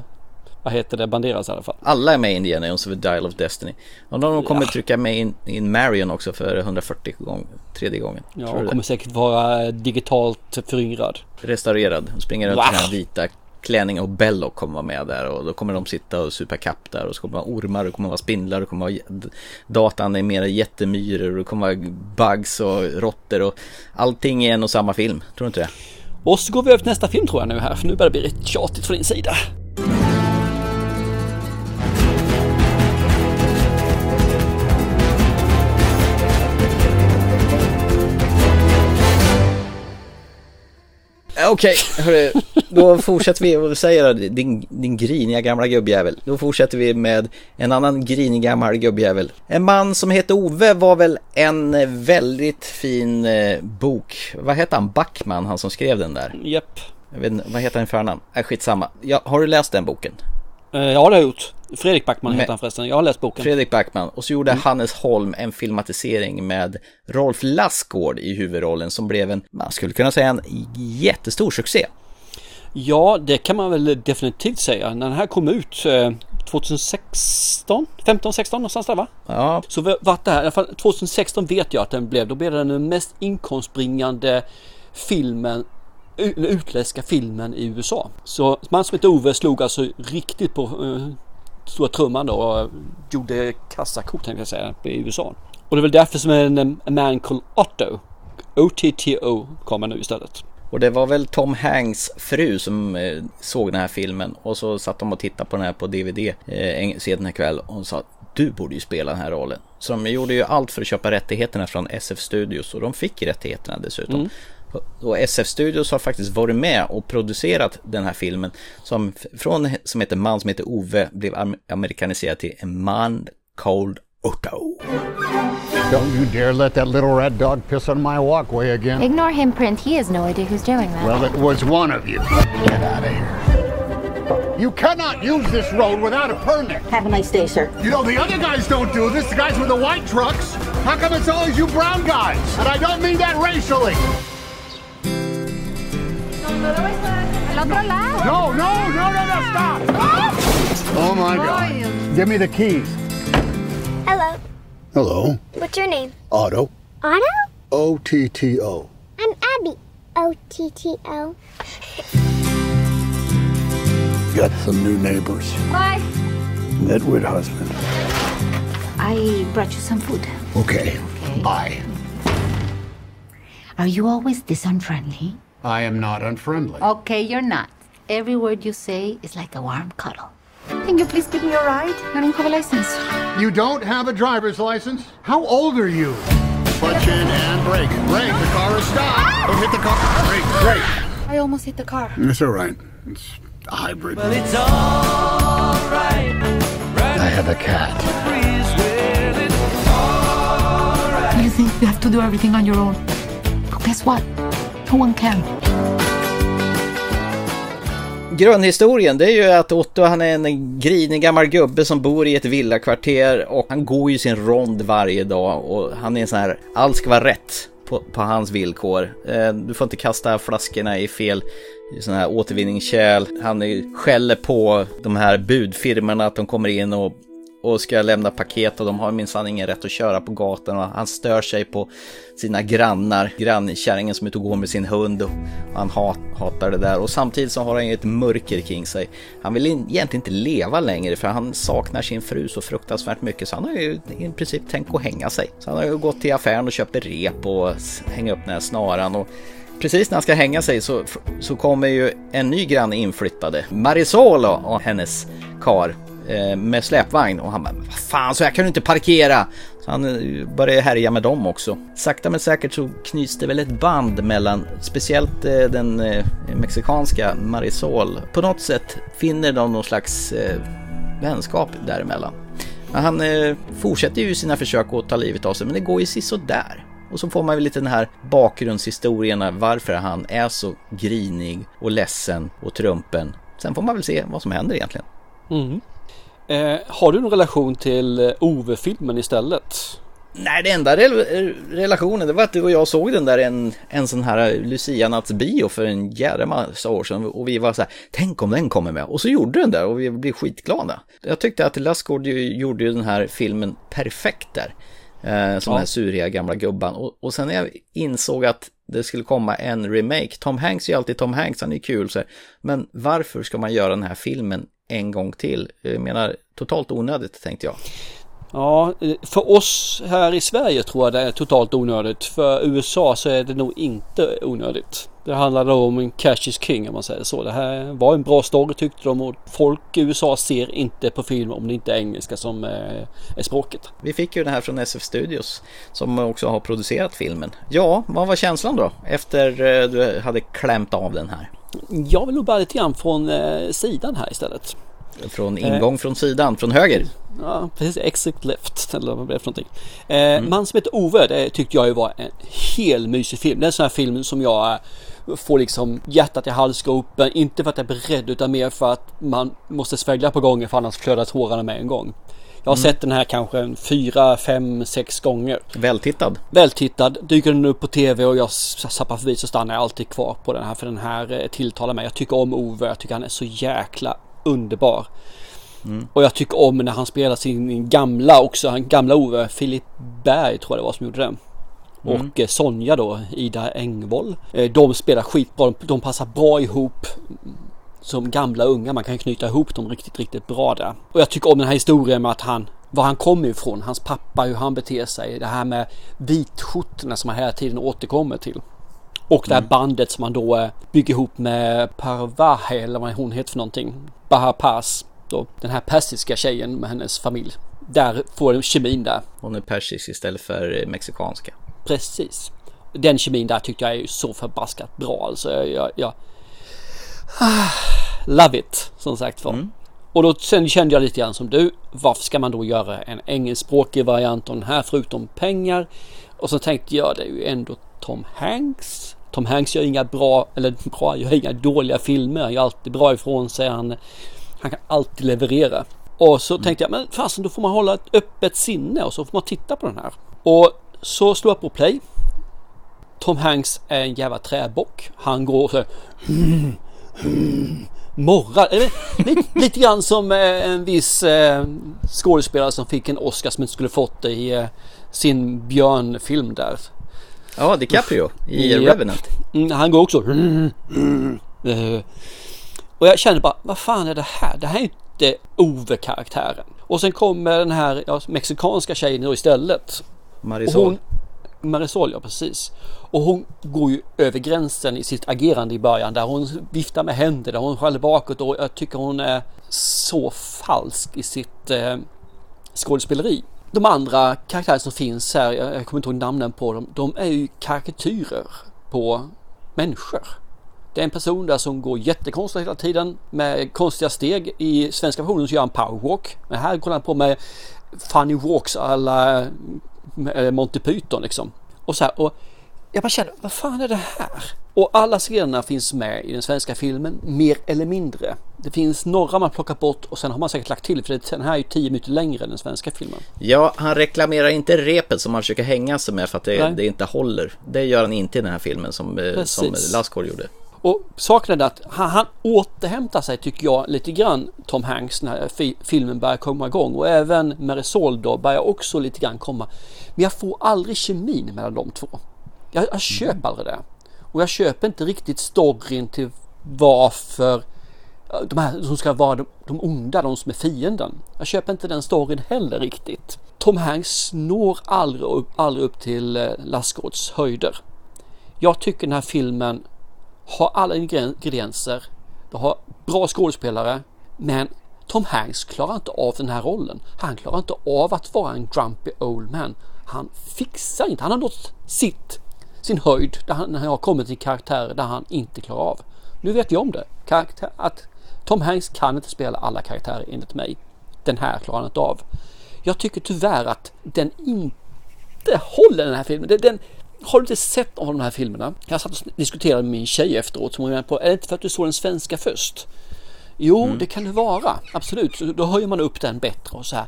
B: vad heter det, Banderas i alla fall.
C: Alla är med i Indiana Jones the Dial of Destiny. Och de kommer
B: Ja.
C: trycka med in, in Marion också för 140 gång, tredje gången.
B: Ja, och
C: det?
B: kommer säkert vara digitalt föryngrad.
C: Restaurerad. De springer runt
B: Wow.
C: i den här vita klänningen och Belloc kommer vara med där och då kommer de sitta och supa kapp där och så kommer det vara ormar, det kommer vara spindlar, det kommer vara datanimerade jättemyror och det kommer vara bugs och råttor och allting i en och samma film. Tror du inte det?
B: Och så går vi över till nästa film tror jag nu här, för nu börjar det bli rätt tjatigt från din sida.
C: Okej, hörru, då fortsätter vi, vad du säger din, din griniga gamla gubbjävel. Då fortsätter vi med en annan grinig gammal gubbjävel. En man som heter Ove var väl en eh, väldigt fin eh, bok. Vad heter han? Backman, han som skrev den där.
B: Japp.
C: Jag vet inte, vad heter han i förnamn? Äh, skitsamma. Ja, har du läst den boken?
B: Eh, Ja, det har jag gjort. Fredrik Backman heter han förresten. Jag har läst boken.
C: Fredrik Backman. Och så gjorde Hannes Holm en filmatisering med Rolf Lassgård i huvudrollen som blev en, man skulle kunna säga en jättestor succé.
B: Ja, det kan man väl definitivt säga. När den här kom ut eh, 2016, 15, 16 någonstans där va?
C: Ja,
B: Så vart det här, i alla fall 2016 vet jag att den blev, då blev den den mest inkomstbringande filmen, utländska filmen i USA. Så man som heter Ove slog alltså riktigt på eh, stora trumman då och gjorde kassakort tänkte jag säga i USA. Och det är väl därför som en, en man called Otto, OTTO kommer nu istället.
C: Och det var väl Tom Hanks fru som eh, såg den här filmen och så satt de och tittade på den här på DVD eh, en- sen en kväll och hon sa du borde ju spela den här rollen. Så de gjorde ju allt för att köpa rättigheterna från SF Studios och de fick rättigheterna dessutom.
B: Mm.
C: Och SF Studios har faktiskt varit med och producerat den här filmen som från som heter Man som heter Ove blev am- amerikaniserad till En man called Otto.
L: Don't you dare let that little red dog piss on my walkway again.
M: Ignore him, Print. He has no idea who's doing that.
L: Well, it was one of you. Get out of here. You cannot use this road without a permit.
K: Have a nice day, sir.
L: You know, the other guys don't do this, the guys with the white trucks. How come it's always you brown guys? And I don't mean that racially.
M: Al otro lado.
L: No, no, no, no, no, stop! Oh my God. Give me the keys.
N: Hello.
L: Hello.
N: What's your name?
L: Otto.
N: Otto?
L: O T T O.
N: I'm Abby. O T T O.
L: Got some new neighbors.
M: Bye.
L: That weird husband.
M: I brought you some food.
L: Okay.
M: okay?
L: Aye.
M: Are you always this unfriendly?
L: I am not unfriendly.
M: Okay, you're not. Every word you say is like a warm cuddle. Can you please give me a ride? I don't have a license.
L: You don't have a driver's license? How old are you? Clutch in and brake. Brake. The car is stopped. Ah! Don't hit the car. Brake. Brake.
M: I almost hit the car.
L: Mm, it's all right. It's a hybrid.
H: Well, it's alright.
L: I have a cat.
M: You think you have to do everything on your own? But guess what? No.
C: Grundhistorien det är ju att Otto han är en grinig gammal gubbe som bor i ett villakvarter och han går ju sin rond varje dag och han är en sån här, allt ska vara rätt på, på hans villkor. Eh, du får inte kasta flaskorna i fel sån här återvinningskärl. Han är, skäller på de här budfirmorna att de kommer in och och ska lämna paket och de har minsann ingen rätt att köra på gatan och han stör sig på sina grannar, grannkärringen som är ute och går med sin hund och han hat, hatar det där. Och samtidigt så har han ju ett mörker kring sig. Han vill in, egentligen inte leva längre för han saknar sin fru så fruktansvärt mycket. Så han har ju i princip tänkt att hänga sig. Så han har ju gått till affären och köpt rep och hänga upp den här snaran. Och Precis när han ska hänga sig så, så kommer ju en ny granne inflyttade, Marisol och hennes kar. Eh, med släpvagn och han bara, vad fan så här kan du inte parkera! Så han eh, började börjar härja med dem också. Sakta men säkert så knyts det väl ett band mellan speciellt eh, den mexikanska Marisol. På något sätt finner de någon slags vänskap däremellan. Men han fortsätter ju sina försök att ta livet av sig men det går ju sisådär. Och så får man väl lite den här bakgrundshistorierna varför han är så grinig och ledsen och trumpen. Sen får man väl se vad som händer egentligen.
B: Mm. Eh, har du någon relation till eh, Ove-filmen istället?
C: Nej, det enda re relationen det var att du och jag såg den där en, en sån här Lucia-nattsbio för en jävla massa år sedan och vi var så här, tänk om den kommer med. Och så gjorde den där och vi blev skitglada. Jag tyckte att Lassgård gjorde ju den här filmen perfekt där. Eh, som ja. den här suriga gamla gubban. Och, och sen när jag insåg att det skulle komma en remake. Tom Hanks är ju alltid Tom Hanks, han är kul så. Men varför ska man göra den här filmen en gång till? Jag menar, totalt onödigt tänkte jag.
B: Ja, för oss här i Sverige tror jag det är totalt onödigt. För USA så är det nog inte onödigt. Det handlar då om en cash is king om man säger så. Det här var en bra story tyckte de och folk i USA ser inte på film om det inte är engelska som är språket.
C: Vi fick ju det här från SF Studios som också har producerat filmen. Ja, vad var känslan då efter eh, du hade klämt av den här?
B: Jag vill nog börja lite grann från eh, sidan här istället.
C: Från ingång eh, från sidan, från höger?
B: Ja, precis. Exit left eller vad det för någonting. Eh, mm. Man som heter Ove, det tyckte jag ju var en hel mysig film. Det är en sån här film som jag får liksom hjärtat i halsgropen. Inte för att jag är beredd utan mer för att man måste svälja på gånger för annars flödar tårarna med en gång. Jag har mm. sett den här kanske en fyra, fem, sex gånger.
C: Vältittad.
B: Vältittad. Dyker den upp på tv och jag zappar förbi så stannar jag alltid kvar på den här för den här eh, tilltalar mig. Jag tycker om Ove. Jag tycker han är så jäkla underbar. Mm. Och jag tycker om när han spelar sin gamla också, han gamla Ove, Filip Berg tror jag det var som gjorde den. Mm. Och eh, Sonja då, Ida Engvoll. Eh, de spelar skitbra, de passar bra ihop som gamla unga. Man kan knyta ihop dem riktigt, riktigt bra där. Och jag tycker om den här historien med att han var han kommer ifrån, hans pappa, hur han beter sig. Det här med vitskjortorna som han hela tiden återkommer till. Och det här mm. bandet som han då eh, bygger ihop med Parvahe eller vad hon heter för någonting. Bahar Paz. Då, den här persiska tjejen med hennes familj. Där får de kemin där.
C: Hon är persisk istället för mexikanska.
B: Precis. Den kemin där tyckte jag är så förbaskat bra alltså. Jag, jag, jag... Love it som sagt var. Mm. Och då sen kände jag lite grann som du. Varför ska man då göra en engelskspråkig variant av den här förutom pengar? Och så tänkte jag det är ju ändå Tom Hanks. Tom Hanks gör inga bra, eller bra, gör inga dåliga filmer. Han gör alltid bra ifrån sig. Han, han kan alltid leverera. Och så mm. tänkte jag, men fasen då får man hålla ett öppet sinne och så får man titta på den här. Och så slår jag på play. Tom Hanks är en jävla träbock. Han går så mm, mm, morrar. Lite, lite grann som eh, en viss eh, skådespelare som fick en Oscar som inte skulle fått det i eh, sin björnfilm där.
C: Ja, DiCaprio i ja. Revenant.
B: Mm, han går också. Och jag kände bara, vad fan är det här? Det här är inte Ove-karaktären. Och sen kommer den här ja, mexikanska tjejen då istället.
C: Marisol.
B: Hon, Marisol, ja precis. Och hon går ju över gränsen i sitt agerande i början där hon viftar med händerna, hon skäller bakåt och jag tycker hon är så falsk i sitt eh, skådespeleri. De andra karaktärer som finns här, jag kommer inte ihåg namnen på dem, de är ju karikatyrer på människor. Det är en person där som går jättekonstigt hela tiden med konstiga steg. I svenska versionen så gör han powerwalk. Men här går han på med funny walks alla eh, Monty Python liksom. Och så här, och jag bara känner, vad fan är det här? Och alla scenerna finns med i den svenska filmen, mer eller mindre. Det finns några man plockat bort och sen har man säkert lagt till för den här är ju tio minuter längre än den svenska filmen.
C: Ja, han reklamerar inte repet som han försöker hänga sig med för att det, det inte håller. Det gör han inte i den här filmen som, eh, som Lassgård gjorde.
B: Och saken är att han, han återhämtar sig tycker jag lite grann Tom Hanks när fi, filmen börjar komma igång och även Marisol då börjar också lite grann komma. Men jag får aldrig kemin mellan de två. Jag, jag köper aldrig det. Och jag köper inte riktigt storyn till varför de här som ska vara de, de onda, de som är fienden. Jag köper inte den storyn heller riktigt. Tom Hanks når aldrig upp, aldrig upp till eh, Lassgårds höjder. Jag tycker den här filmen har alla ingredienser. Det har bra skådespelare. Men Tom Hanks klarar inte av den här rollen. Han klarar inte av att vara en grumpy old man. Han fixar inte. Han har nått sitt, sin höjd där han har kommit till karaktärer där han inte klarar av. Nu vet jag om det. Karaktär, att Tom Hanks kan inte spela alla karaktärer enligt mig. Den här klarar han inte av. Jag tycker tyvärr att den inte håller den här filmen. Den, har du inte sett av de här filmerna? Jag satt och diskuterade med min tjej efteråt som var på, är det inte för att du såg den svenska först? Jo, mm. det kan det vara, absolut. Då höjer man upp den bättre och så här.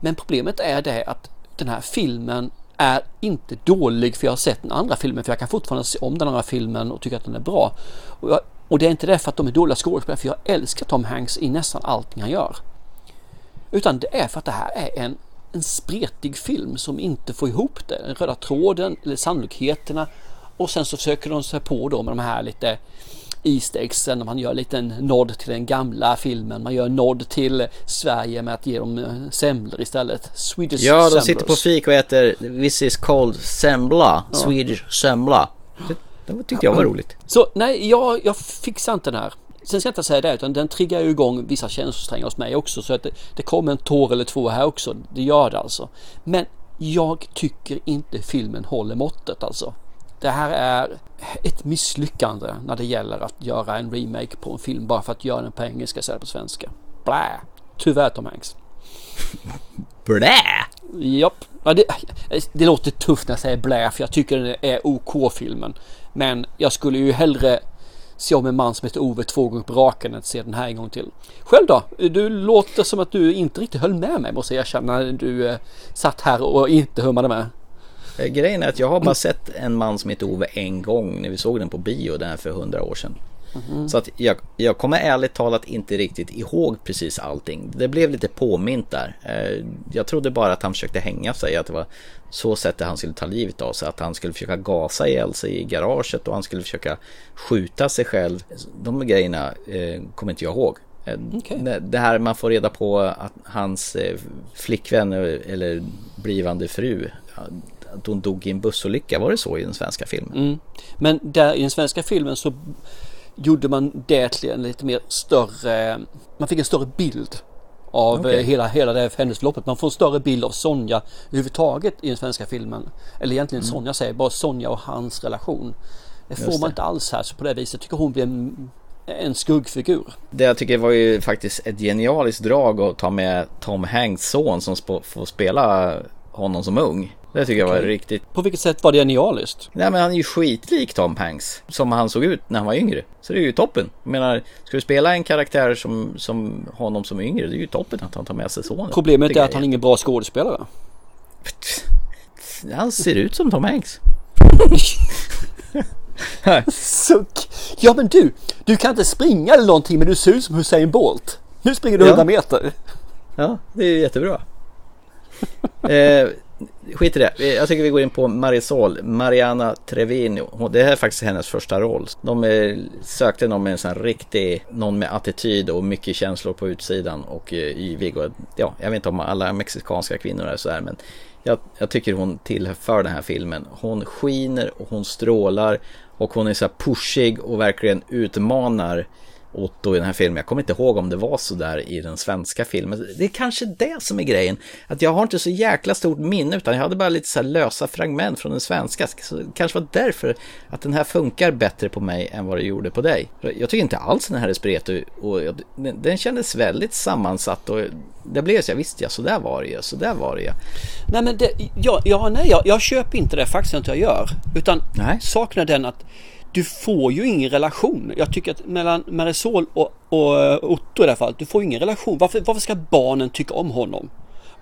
B: Men problemet är det att den här filmen är inte dålig för jag har sett den andra filmen för jag kan fortfarande se om den andra filmen och tycka att den är bra. Och, jag, och det är inte det för att de är dåliga skådespelare för jag älskar Tom Hanks i nästan allting han gör. Utan det är för att det här är en en spretig film som inte får ihop det. Den röda tråden eller sannolikheterna och sen så försöker de sig på då med de här lite Easter eggsen. Man gör en nod till den gamla filmen. Man gör en nod till Sverige med att ge dem eh, semlor istället. Swedish
C: Ja, de
B: semblers.
C: sitter på fik och äter This is called sembla. Ja. Swedish semla. Det, det tyckte jag var roligt.
B: Så nej, jag, jag fixar inte den här. Sen ska jag inte säga det utan den triggar ju igång vissa känslosträngar hos mig också så att det, det kommer en tår eller två här också. Det gör det alltså. Men jag tycker inte filmen håller måttet alltså. Det här är ett misslyckande när det gäller att göra en remake på en film bara för att göra den på engelska istället på svenska. Blä! Tyvärr Tom Hanks.
C: Blä!
B: Japp. Ja, det, det låter tufft när jag säger blä för jag tycker den är OK filmen. Men jag skulle ju hellre se om en man som heter Ove två gånger på raken än att se den här en gång till. Själv då? Du låter som att du inte riktigt höll med mig måste jag erkänna när du eh, satt här och inte hummade med.
C: Eh, grejen är att jag har bara sett en man som heter Ove en gång när vi såg den på bio, den här för hundra år sedan. Mm. Så att jag, jag kommer ärligt talat inte riktigt ihåg precis allting. Det blev lite påmint där. Eh, jag trodde bara att han försökte hänga sig, att det var så sättet han skulle ta livet av sig. Att han skulle försöka gasa ihjäl sig i garaget och han skulle försöka skjuta sig själv. De grejerna eh, kommer inte jag ihåg. Okay. Det här man får reda på att hans flickvän eller blivande fru att hon dog i en bussolycka. Var det så i den svenska filmen?
B: Mm. Men där i den svenska filmen så gjorde man det till en lite mer större, man fick en större bild av okay. hela, hela det händelseförloppet. Man får en större bild av Sonja överhuvudtaget i den svenska filmen. Eller egentligen mm. Sonja säger bara Sonja och hans relation. Det får Just man det. inte alls här så på det viset tycker hon blir en, en skuggfigur.
C: Det jag tycker var ju faktiskt ett genialiskt drag att ta med Tom Hanks son som får spela honom som ung. Det tycker okay. jag var riktigt.
B: På vilket sätt var det genialiskt?
C: Nej men han är ju skitlik Tom Hanks. Som han såg ut när han var yngre. Så det är ju toppen. Jag menar, ska du spela en karaktär som, som honom som yngre, det är ju toppen att han tar med sig sonen.
B: Problemet är att han är ingen bra skådespelare.
C: Han ser ut som Tom Hanks.
B: Suck! Ja men du, du kan inte springa eller någonting men du ser ut som Usain Bolt. Nu springer du ja. 100 meter.
C: Ja, det är jättebra. eh, skit i det. Jag tycker vi går in på Marisol, Mariana Trevino. Det här är faktiskt hennes första roll. De är, sökte någon med en sån riktig, någon med attityd och mycket känslor på utsidan och eh. Ja, jag vet inte om alla mexikanska kvinnor är sådär men jag, jag tycker hon tillför den här filmen. Hon skiner och hon strålar och hon är så här pushig och verkligen utmanar Otto i den här filmen. Jag kommer inte ihåg om det var så där i den svenska filmen. Det är kanske det som är grejen. Att jag har inte så jäkla stort minne utan jag hade bara lite så här lösa fragment från den svenska. Så det kanske var därför att den här funkar bättre på mig än vad det gjorde på dig. Jag tycker inte alls den här är spretig och den, den kändes väldigt sammansatt och det blev så, jag visste ja, så där var det ju, så där var det ju.
B: Nej men det, ja, ja, nej, jag, jag köper inte det faktiskt inte jag gör. Utan
C: nej.
B: saknar den att du får ju ingen relation. Jag tycker att mellan Marisol och, och eh, Otto i det här fallet, du får ju ingen relation. Varför, varför ska barnen tycka om honom?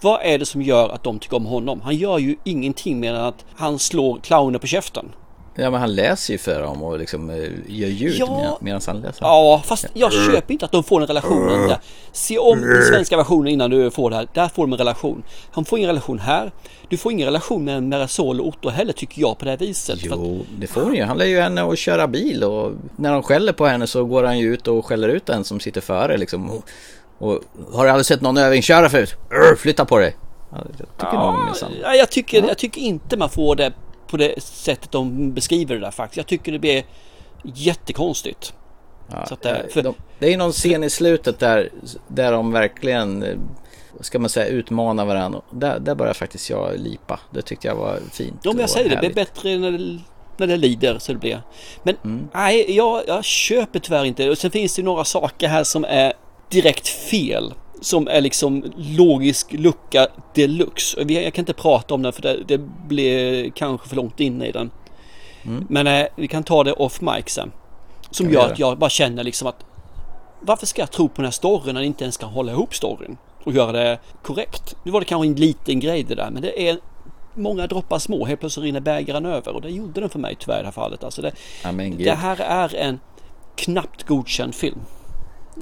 B: Vad är det som gör att de tycker om honom? Han gör ju ingenting mer än att han slår clowner på käften.
C: Ja men han läser ju för dem och liksom eh, gör ljud ja, medan han läser.
B: Ja fast jag köper inte att de får en relation. Där. Se om den svenska versionen innan du får det här. Där får de en relation. Han får ingen relation här. Du får ingen relation med Marisol och Otto heller tycker jag på det här viset.
C: Jo att... det får han ju. Han lär ju henne att köra bil och när de skäller på henne så går han ju ut och skäller ut den som sitter före liksom. Och, och har du aldrig sett någon övningsköra förut? Flytta på dig.
B: Jag tycker, ja, jag, tycker, jag tycker inte man får det på det sättet de beskriver det där faktiskt. Jag tycker det blir jättekonstigt.
C: Ja, så att det, för, de, det är någon scen i slutet där, där de verkligen eh, ska man säga utmanar varandra. Där, där börjar faktiskt jag lipa. Det tyckte jag var fint.
B: Ja, men jag säger det, det blir bättre när det, när det lider så det blir. Men mm. nej, jag, jag köper tyvärr inte. Och sen finns det några saker här som är direkt fel som är liksom logisk lucka deluxe. Jag kan inte prata om den för det, det blir kanske för långt inne i den. Mm. Men eh, vi kan ta det off mic sen. Som gör att jag bara känner liksom att varför ska jag tro på den här storyn när jag inte ens kan hålla ihop storyn och göra det korrekt? Nu var det kanske en liten grej det där men det är många droppar små. Helt plötsligt rinner bägaren över och det gjorde den för mig tyvärr i det här fallet. Alltså det, det här är en knappt godkänd film.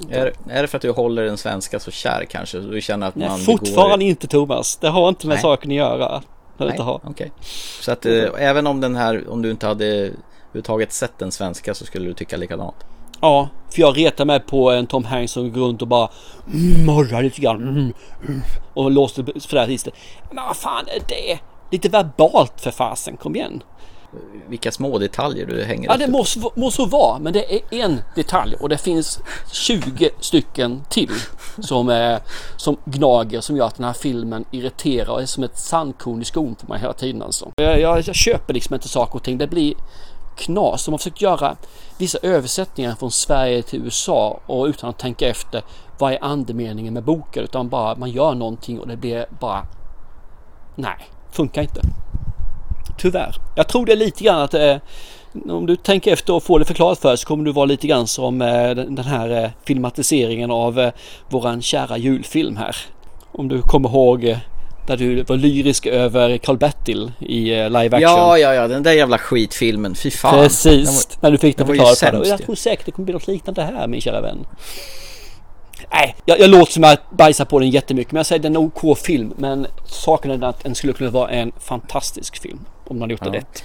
C: Är, är det för att du håller den svenska så kär kanske? Du känner att
B: Nej,
C: man
B: fortfarande begår... inte Thomas. Det har inte med Nej. saken att göra.
C: Nej, inte. Okay. Så att äh, även om den här, om du inte hade överhuvudtaget sett den svenska så skulle du tycka likadant?
B: Ja, för jag retar mig på en Tom Hanks som går runt och bara mm, morrar lite grann. Mm, mm, och låste för det här Men vad fan är det? Lite verbalt för fasen, kom igen
C: vilka små detaljer du hänger
B: Ja, det måste, må så vara, men det är en detalj och det finns 20 stycken till som, är, som gnager som gör att den här filmen irriterar och är som ett sandkorn i skon på mig hela tiden alltså. Jag, jag, jag köper liksom inte saker och ting. Det blir knas. De har försökt göra vissa översättningar från Sverige till USA och utan att tänka efter vad är andemeningen med boken utan bara man gör någonting och det blir bara nej, funkar inte. Tyvärr. Jag tror det är lite grann att eh, om du tänker efter och får det förklarat för dig så kommer du vara lite grann som eh, den här eh, filmatiseringen av eh, våran kära julfilm här. Om du kommer ihåg eh, där du var lyrisk över Karl-Bertil i eh, live action.
C: Ja, ja, ja, den där jävla skitfilmen. Fy fan.
B: Precis, var, när du fick den förklarat för dig. Jag tror säkert det kommer bli något liknande här min kära vän. Nej, jag, jag låter som att bajsar på den jättemycket men jag säger den är en OK film men saken är att den skulle kunna vara en fantastisk film om man gjort ja. det rätt.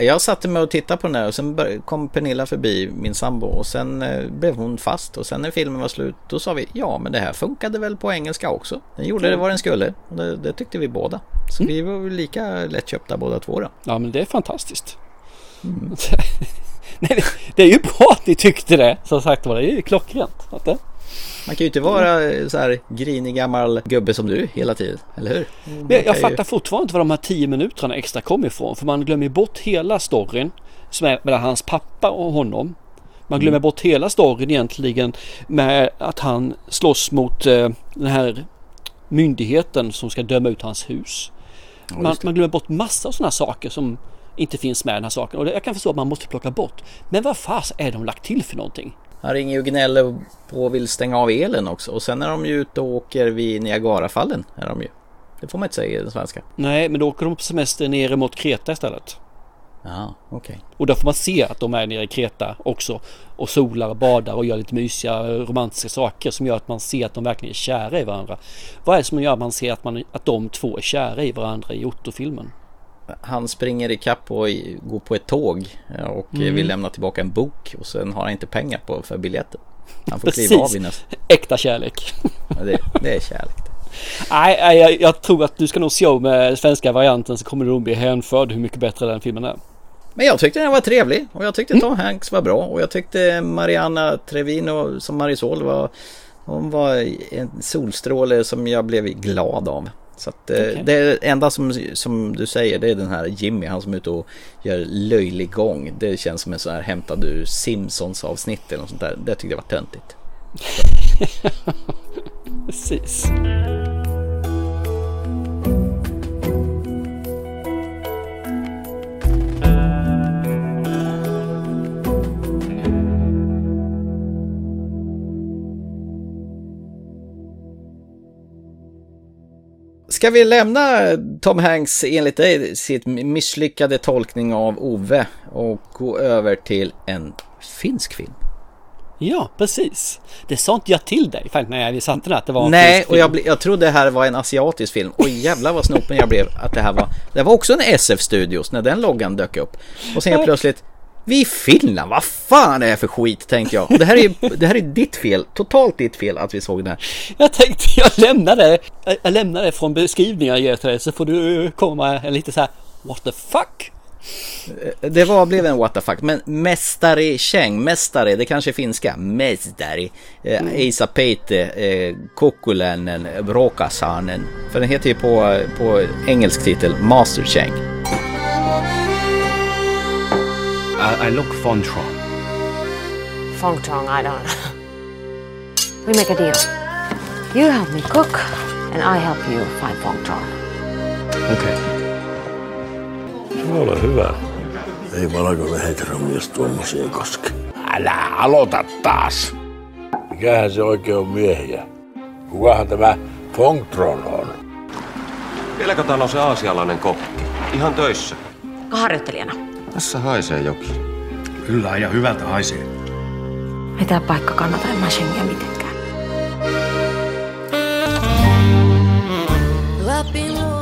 C: Jag satte mig och tittade på den här och sen kom Pernilla förbi, min sambo, och sen eh, blev hon fast. Och sen när filmen var slut, då sa vi ja, men det här funkade väl på engelska också. Den gjorde mm. det vad den skulle. Det, det tyckte vi båda. Så mm. vi var lika lättköpta båda två då.
B: Ja, men det är fantastiskt. Mm. Nej, det är ju bra att ni tyckte det. Som sagt var, det är ju klockrent. Det...
C: Man kan ju inte vara så här grinig gammal gubbe som du hela tiden, eller hur?
B: Men jag, jag fattar ju... fortfarande inte var de här tio minuterna extra kom ifrån. För man glömmer bort hela storyn som är mellan hans pappa och honom. Man glömmer mm. bort hela storyn egentligen med att han slåss mot eh, den här myndigheten som ska döma ut hans hus. Man, man glömmer bort massa sådana saker som inte finns med i den här saken. Och jag kan förstå att man måste plocka bort. Men vad fas är de lagt till för någonting?
C: Han ringer och gnäller på och vill stänga av elen också. Och sen är de ju ute och åker vid Niagarafallen. Är de ju. Det får man inte säga i den svenska.
B: Nej, men då åker de på semester ner mot Kreta istället.
C: Ja, okej.
B: Och då får man se att de är nere i Kreta också och solar och badar och gör lite mysiga romantiska saker som gör att man ser att de verkligen är kära i varandra. Vad är det som gör att man ser att, man, att de två är kära i varandra i Otto-filmen?
C: Han springer ikapp och går på ett tåg eh, och eh,
B: Mm.
C: vill lämna tillbaka en bok och sen har han inte pengar på för biljetten. Han får
B: Precis.
C: kliva av i nästa.
B: Äkta kärlek.
C: Det, det är kärlek.
B: Nej, jag, jag tror att du ska nog se med svenska varianten så kommer du nog bli hänförd hur mycket bättre den filmen är.
C: Men jag tyckte den var trevlig och jag tyckte
B: Mm.
C: Tom Hanks var bra och jag tyckte Mariana Trevino som Marisol var Hon var en solstråle som jag blev glad av. Så att, eh,
B: Okej.
C: det enda som, som du säger det är den här Jimmy, han som är ute och gör löjlig gång. Det känns som en sån här hämtad ur Simpsons avsnitt eller något sånt där. Det tyckte jag var töntigt.
B: Precis.
C: Ska vi lämna Tom Hanks enligt dig sitt misslyckade tolkning av Ove och gå över till en finsk film?
B: Ja, precis. Det sa inte jag till dig faktiskt när jag satte att det var en
C: Nej,
B: finsk
C: och jag,
B: film.
C: jag trodde det här var en asiatisk film. Och jävlar vad snopen jag blev att det här var... Det var också en SF Studios när den loggan dök upp. Och sen plötsligt... Vi i Finland, vad fan är det för skit tänkte jag. Och det här är det här är ditt fel, totalt ditt fel att vi såg den här.
B: Jag tänkte jag lämnar det, jag lämnar det från beskrivningar jag ger till dig så får du komma en lite så här What the fuck?
C: Det var, blev en what the fuck, men Mästare Cheng, Mästare, det kanske är finska, Mästare, eh, Eisa Peite, eh, Kokkulänen, Bråkasanen. För den heter ju på, på engelsk titel Master Cheng.
O: I, I look Fontron.
J: Fong Chong, I don't. we make a deal. You help me cook, and I help you find Fong Chong.
O: Okei.
H: Ole hyvä.
P: Ei valkoinen heteromies tuommoisia koske.
H: Älä aloita taas. Mikähän se oikein on miehiä? Kukahan tämä Fongtron on?
Q: Vieläkö täällä on se aasialainen kokki? Ihan töissä.
J: Harjoittelijana.
Q: Tässä haisee jokin.
O: Kyllä ja hyvältä haisee.
J: Ei tää paikka kannata shengiä mitenkään.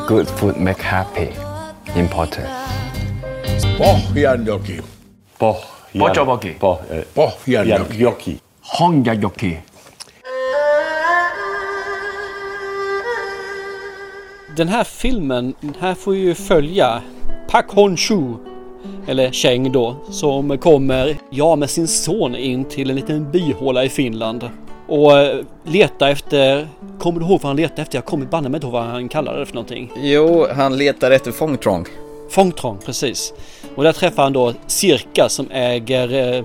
O: Good food make happy. Important.
H: Pohjanjoki. Poh, eh, Pohjanjoki.
O: Joki. Honjajoki.
B: Den här filmen, den här får ju följa Park Hon-Soo eller Cheng då, som kommer, ja med sin son in till en liten byhåla i Finland och eh, letar efter, kommer du ihåg vad han letar efter? Jag kommer banne mig inte ihåg vad han kallade det för någonting.
C: Jo, han letar efter Fongtrong.
B: Fongtrong, precis. Och där träffar han då Cirka som äger, eh,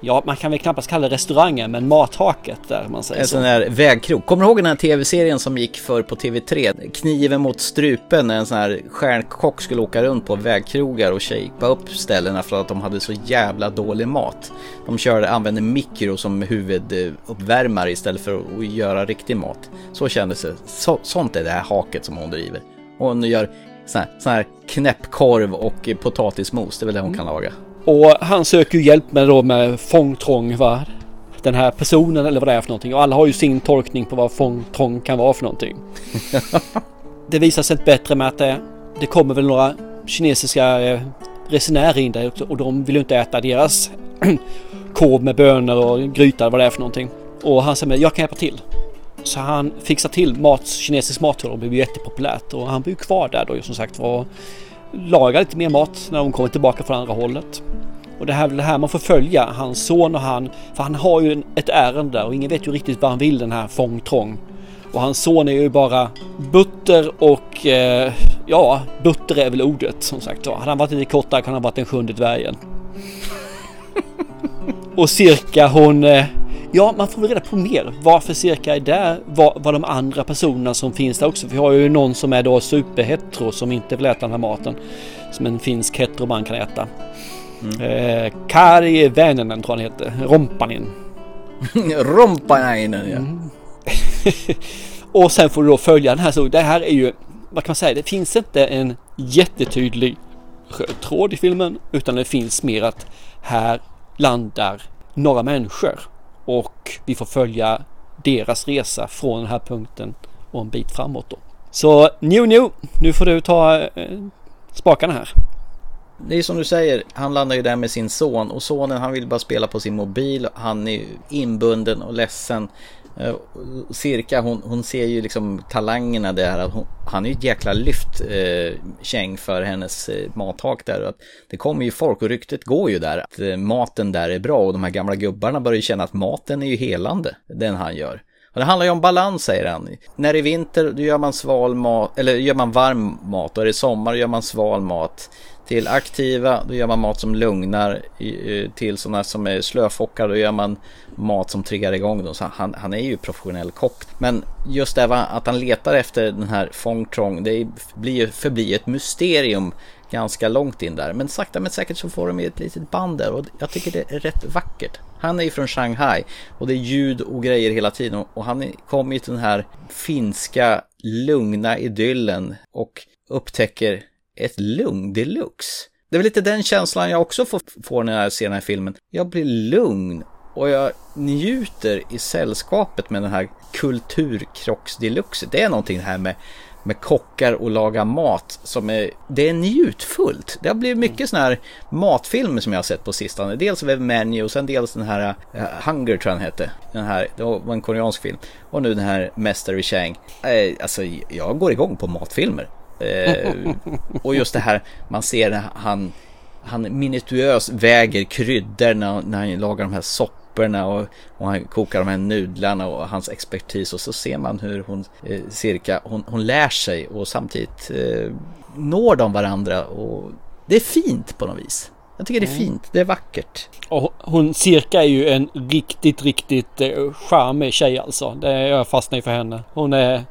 B: ja man kan väl knappast kalla det restaurangen, men mathaket där man säger
C: En
B: så.
C: sån här vägkrok. Kommer du ihåg den här tv-serien som gick för på TV3? Kniven mot strupen när en sån här stjärnkock skulle åka runt på vägkrogar och shapea upp ställena för att de hade så jävla dålig mat. De körde, använde mikro som huvuduppvärmare istället för att göra riktig mat. Så kändes det. Så, sånt är det här haket som hon driver. Hon gör sån här, sån här knäppkorv och potatismos. Det är väl det hon kan laga.
B: Och han söker ju hjälp med då med Fongtrong va? Den här personen eller vad det är för någonting. Och alla har ju sin tolkning på vad Fongtrong kan vara för någonting. det visar sig inte bättre med att det, det kommer väl några kinesiska eh, resenärer in där och de vill ju inte äta deras korv med bönor och gryta vad det är för någonting. Och han säger jag kan hjälpa till. Så han fixar till mat, kinesisk mat och det blir jättepopulärt och han blir kvar där då som sagt var lagar lite mer mat när de kommer tillbaka från andra hållet. Och det här är väl det här man får följa, hans son och han. För han har ju ett ärende och ingen vet ju riktigt vad han vill den här Fångtrång. Och hans son är ju bara butter och eh, ja, butter är väl ordet som sagt var. Hade han varit lite kortare kan han ha varit den sjunde dvärgen. och cirka hon eh, Ja, man får väl reda på mer. Varför cirka är där? Vad, vad de andra personerna som finns där också. Vi har ju någon som är då superhetero som inte vill äta den här maten. Som en finsk heteroman kan äta. Eh, Kari Väänänen tror han heter. Rompanin.
C: Rompanainen ja.
B: Och sen får du då följa den här. Så det här är ju, vad kan man säga, det finns inte en jättetydlig röd tråd i filmen utan det finns mer att här landar några människor och vi får följa deras resa från den här punkten och en bit framåt då. Så New New, nu får du ta eh, spakarna här.
C: Det är som du säger, han landar ju där med sin son och sonen han vill bara spela på sin mobil. Han är inbunden och ledsen. Eh, Cirka hon, hon ser ju liksom talangerna där. Att hon, han är ju ett jäkla lyft eh, för hennes eh, mathak där. Att det kommer ju folk och ryktet går ju där att eh, maten där är bra och de här gamla gubbarna börjar ju känna att maten är ju helande, den han gör. Och det handlar ju om balans säger han. När det är vinter då gör man sval mat, eller gör man varm mat och är det sommar då gör man sval mat. Till aktiva då gör man mat som lugnar. Till sådana som är slöfockar då gör man mat som triggar igång dem. Så han, han är ju professionell kock. Men just det att han letar efter den här Fong Trong det blir, förblir ett mysterium ganska långt in där. Men sakta men säkert så får de ett litet band där och jag tycker det är rätt vackert. Han är ju från Shanghai och det är ljud och grejer hela tiden och han kommer ju till den här finska lugna idyllen och upptäcker ett lugn deluxe. Det är väl lite den känslan jag också får, får när jag ser den här filmen. Jag blir lugn och jag njuter i sällskapet med den här kulturkrocks deluxe. Det är någonting här med med kockar och laga mat som är, det är njutfullt. Det har blivit mycket sådana här matfilmer som jag har sett på sistone. Dels Web Menu och sen dels den här uh, Hunger tror jag den hette. Den här, det var en koreansk film. Och nu den här Mästare Chang. Uh, alltså jag går igång på matfilmer. Uh, och just det här, man ser han han minituös väger kryddor när, när han lagar de här sopporna och, och han kokar de här nudlarna och hans expertis och så ser man hur hon eh, cirka, hon, hon lär sig och samtidigt eh, når de varandra och det är fint på något vis. Jag tycker det är mm. fint, det är vackert.
B: Och hon cirka är ju en riktigt, riktigt eh, charmig tjej alltså. Det, jag fastnar ju för henne. Hon är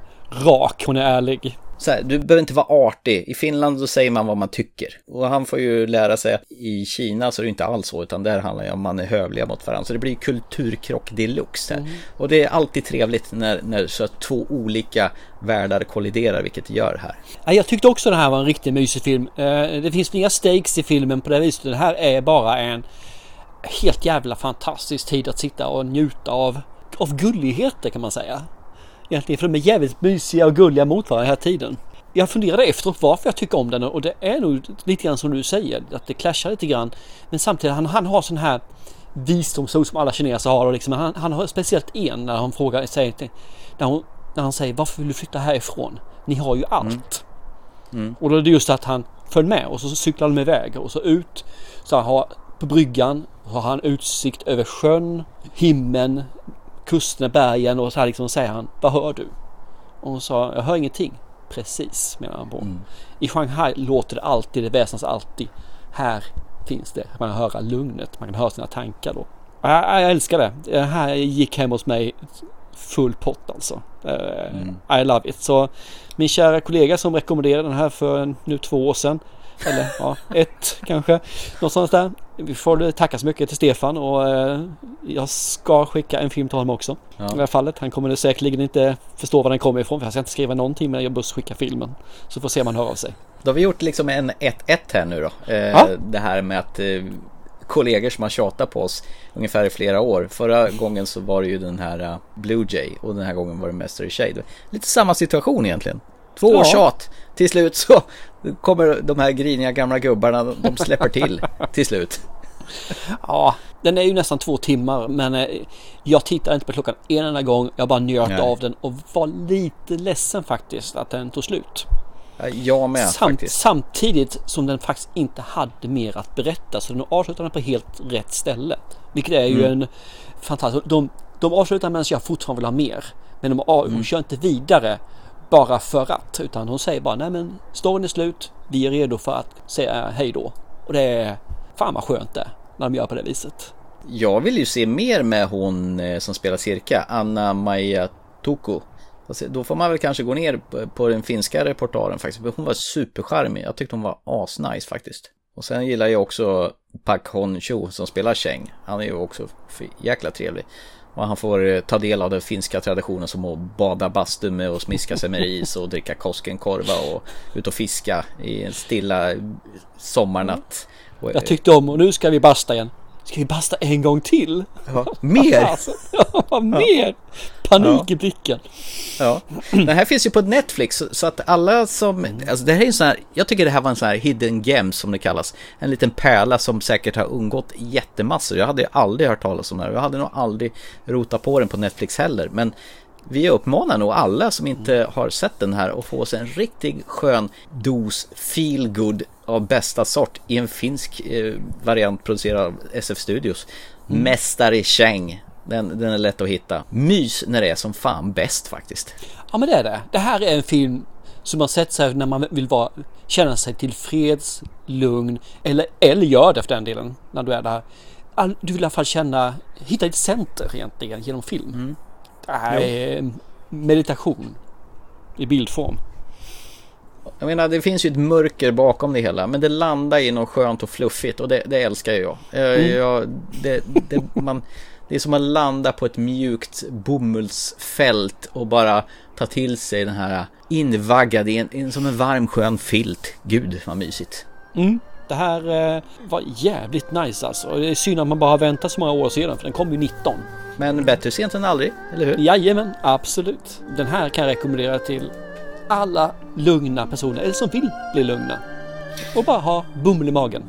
B: rak, hon är ärlig
C: här, du behöver inte vara artig. I Finland så säger man vad man tycker. Och han får ju lära sig att i Kina så är det inte alls så, utan där handlar det om att man är hövliga mot varandra. Så det blir kulturkrock deluxe. Mm. Och det är alltid trevligt när, när så två olika världar kolliderar, vilket det gör här.
B: Jag tyckte också den här var en riktigt mysig film. Eh, det finns inga stakes i filmen på det viset. Det här är bara en helt jävla fantastisk tid att sitta och njuta av, av gulligheter kan man säga egentligen för de är jävligt mysiga och gulliga mot varandra hela tiden. Jag funderade efteråt varför jag tycker om den och det är nog lite grann som du säger att det clashar lite grann. Men samtidigt han, han har sån här visdomsord som alla kineser har och liksom, han, han har speciellt en när han frågar säger, när, hon, när han säger varför vill du flytta härifrån? Ni har ju allt. Mm. Mm. Och då är det just att han föll med och så cyklar de iväg och så ut så han har på bryggan har han utsikt över sjön, himlen, kusterna, bergen och så här liksom säger han, vad hör du? Och hon sa, jag hör ingenting. Precis, menar han på. Mm. I Shanghai låter det alltid, det väsnas alltid. Här finns det, man kan höra lugnet, man kan höra sina tankar då. Jag, jag älskar det. Det här gick hem hos mig full pott alltså. Eh, mm. I love it. Så min kära kollega som rekommenderade den här för nu två år sedan eller ja, ett kanske. Något sånt där. Vi får tacka så mycket till Stefan och eh, jag ska skicka en film till honom också. Ja. I det här fallet. Han kommer säkerligen inte förstå var den kommer ifrån för jag ska inte skriva någonting men jag måste skicka filmen. Så får se om han hör av sig.
C: Då har vi gjort liksom en 1-1 här nu då. Eh, ja. Det här med att eh, kollegor som har tjatat på oss ungefär i flera år. Förra gången så var det ju den här uh, Blue Jay och den här gången var det Mäster i Shade. Lite samma situation egentligen. Två ja. tjat. Till slut så kommer de här griniga gamla gubbarna, de släpper till till slut.
B: Ja, den är ju nästan två timmar men eh, jag tittar inte på klockan en enda gång. Jag bara njöt av den och var lite ledsen faktiskt att den tog slut.
C: Jag med Sam faktiskt.
B: Samtidigt som den faktiskt inte hade mer att berätta så den avslutar den på helt rätt ställe. Vilket är ju mm. en fantastisk... De, de avslutar medan jag fortfarande vill ha mer. Men de, de mm. kör inte vidare bara för att. Utan hon säger bara nej men storyn är slut. Vi är redo för att säga hej då. Och det är fan vad skönt det när de gör på det viset.
C: Jag vill ju se mer med hon eh, som spelar cirka, Anna Maja Toko. Alltså, då får man väl kanske gå ner på den finska reportaren faktiskt. Hon var supercharmig. Jag tyckte hon var asnice faktiskt. Och sen gillar jag också Pak Hon Cho som spelar Cheng. Han är ju också jäkla trevlig. Och han får eh, ta del av den finska traditionen som att bada bastu med och smiska sig med ris och dricka Koskenkorva och ut och fiska i en stilla sommarnatt.
B: Jag tyckte om och nu ska vi basta igen. Ska vi basta en gång till?
C: Ja, mer?
B: Alltså, ja, mer! Panik i blicken.
C: Ja. Den här finns ju på Netflix så- att alla som, alltså det här är en sån här, jag tycker det här var en sån här hidden gem som det kallas. En liten pärla som säkert har undgått jättemassor. Jag hade aldrig hört talas om den här. Jag hade nog aldrig rotat på den på Netflix heller. Men vi uppmanar nog alla som inte har sett den här att få sig en riktigt skön dos feel good av bästa sort i en finsk eh, variant producerad av SF Studios.
B: Mm.
C: Mästare Cheng. Den, den är lätt att hitta. Mys när det är som fan bäst faktiskt.
B: Ja men det är det. Det här är en film som man sett sig när man vill vara, känna sig tillfreds, lugn eller, eller gör det för den delen när du är där. All, du vill i alla fall känna, hitta ett center egentligen genom film. Det här
C: Jo.
B: är meditation i bildform.
C: Jag menar det finns ju ett mörker bakom det hela men det landar i något skönt och fluffigt och det, det älskar jag. jag,
B: Mm.
C: jag det, det, man, det är som att landa på ett mjukt bomullsfält och bara ta till sig den här invaggad i en, en, som en varm skön filt. Gud vad mysigt.
B: Mm. Det här eh, var jävligt nice alltså. Det är synd att man bara har väntat så många år sedan för den kom ju 19.
C: Men bättre sent än aldrig, eller hur?
B: Jajamän, absolut. Den här kan jag rekommendera till alla lugna personer eller som vill bli lugna. Och bara ha bomull i magen.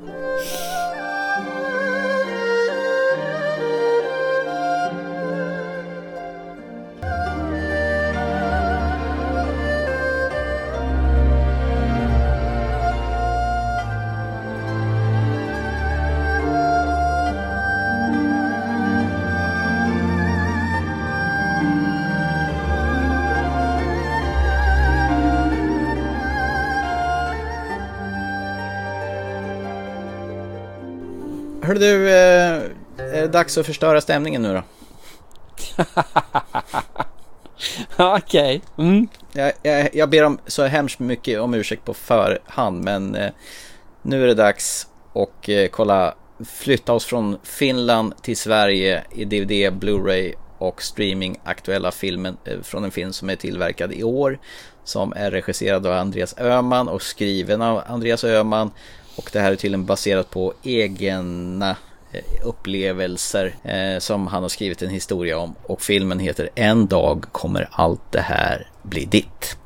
C: Du, eh, är det dags att förstöra stämningen nu då?
B: Okej. Mm.
C: Jag, jag, jag ber om så hemskt mycket om ursäkt på förhand men eh, nu är det dags och eh, kolla flytta oss från Finland till Sverige i DVD, Blu-ray och streaming aktuella filmen eh, från en film som är tillverkad i år som är regisserad av Andreas Öhman och skriven av Andreas Öhman och det här är tydligen baserat på egna eh, upplevelser eh, som han har skrivit en historia om och filmen heter En dag kommer allt det här bli ditt.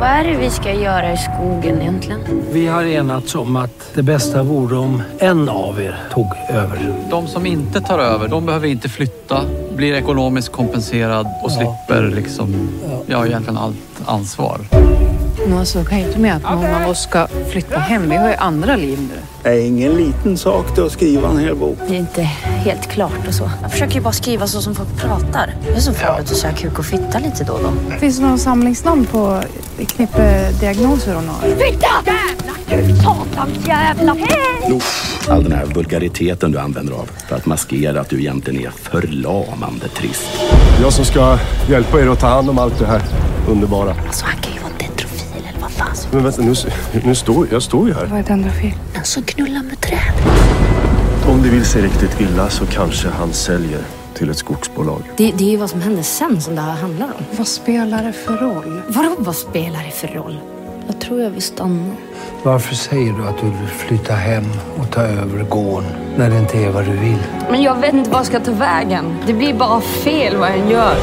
R: Vad är det vi ska göra i skogen egentligen?
S: Vi har enats om att det bästa vore om en av er tog över.
T: De som inte tar över, de behöver inte flytta, blir ekonomiskt kompenserad och slipper liksom, ja egentligen allt ansvar.
U: Men alltså, kan ju inte med att någon av oss ska flytta hem. Vi har ju andra liv nu.
P: Det är ingen liten sak det att skriva en hel bok.
R: Det är inte helt klart och så. Jag försöker ju bara skriva så som folk pratar. Det är så farligt att säga kuk och fitta lite då och då.
U: Finns det någon samlingsnamn på knippe diagnoser hon har?
R: Fitta! Jävla du satans jävla
V: Nog all den här vulgariteten du använder av för att maskera att du egentligen är förlamande trist.
W: Jag som ska hjälpa er att ta hand om allt det här underbara.
R: Alltså han kan
W: Men vänta, nu, nu står jag står ju här.
U: Vad är dendrofil?
R: Den som knullar med träd.
W: Om det vill sig riktigt illa så kanske han säljer till ett skogsbolag.
R: Det, det är ju vad som händer sen som det här handlar om.
U: Vad spelar det för roll?
R: Vadå vad spelar det för roll? Jag tror jag vill stanna.
S: Varför säger du att du vill flytta hem och ta över gården när det inte är vad du vill?
R: Men jag vet inte vad jag ska ta vägen. Det blir bara fel vad jag gör.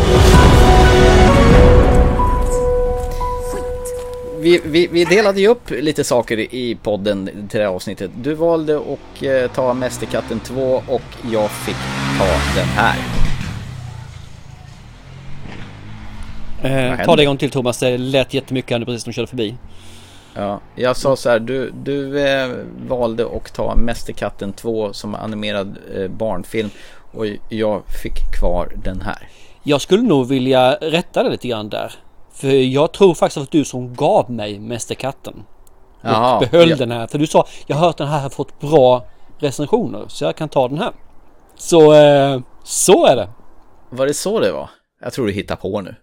C: Vi, vi, vi delade ju upp lite saker i podden till det här avsnittet. Du valde att eh, ta Mästerkatten 2 och jag fick ta den här.
B: Eh, ta det en gång till Thomas, det lät jättemycket nu precis som de körde förbi.
C: Ja, jag sa så här, du, du eh, valde att ta Mästerkatten 2 som animerad eh, barnfilm och jag fick kvar den här.
B: Jag skulle nog vilja rätta det lite grann där. För jag tror faktiskt att du som gav mig Mästerkatten. Och
C: Jaha,
B: behöll
C: ja.
B: den här. För du sa, jag har hört den här har fått bra recensioner. Så jag kan ta den här. Så, eh, så är det.
C: Var det så det var? Jag tror du hittar på nu.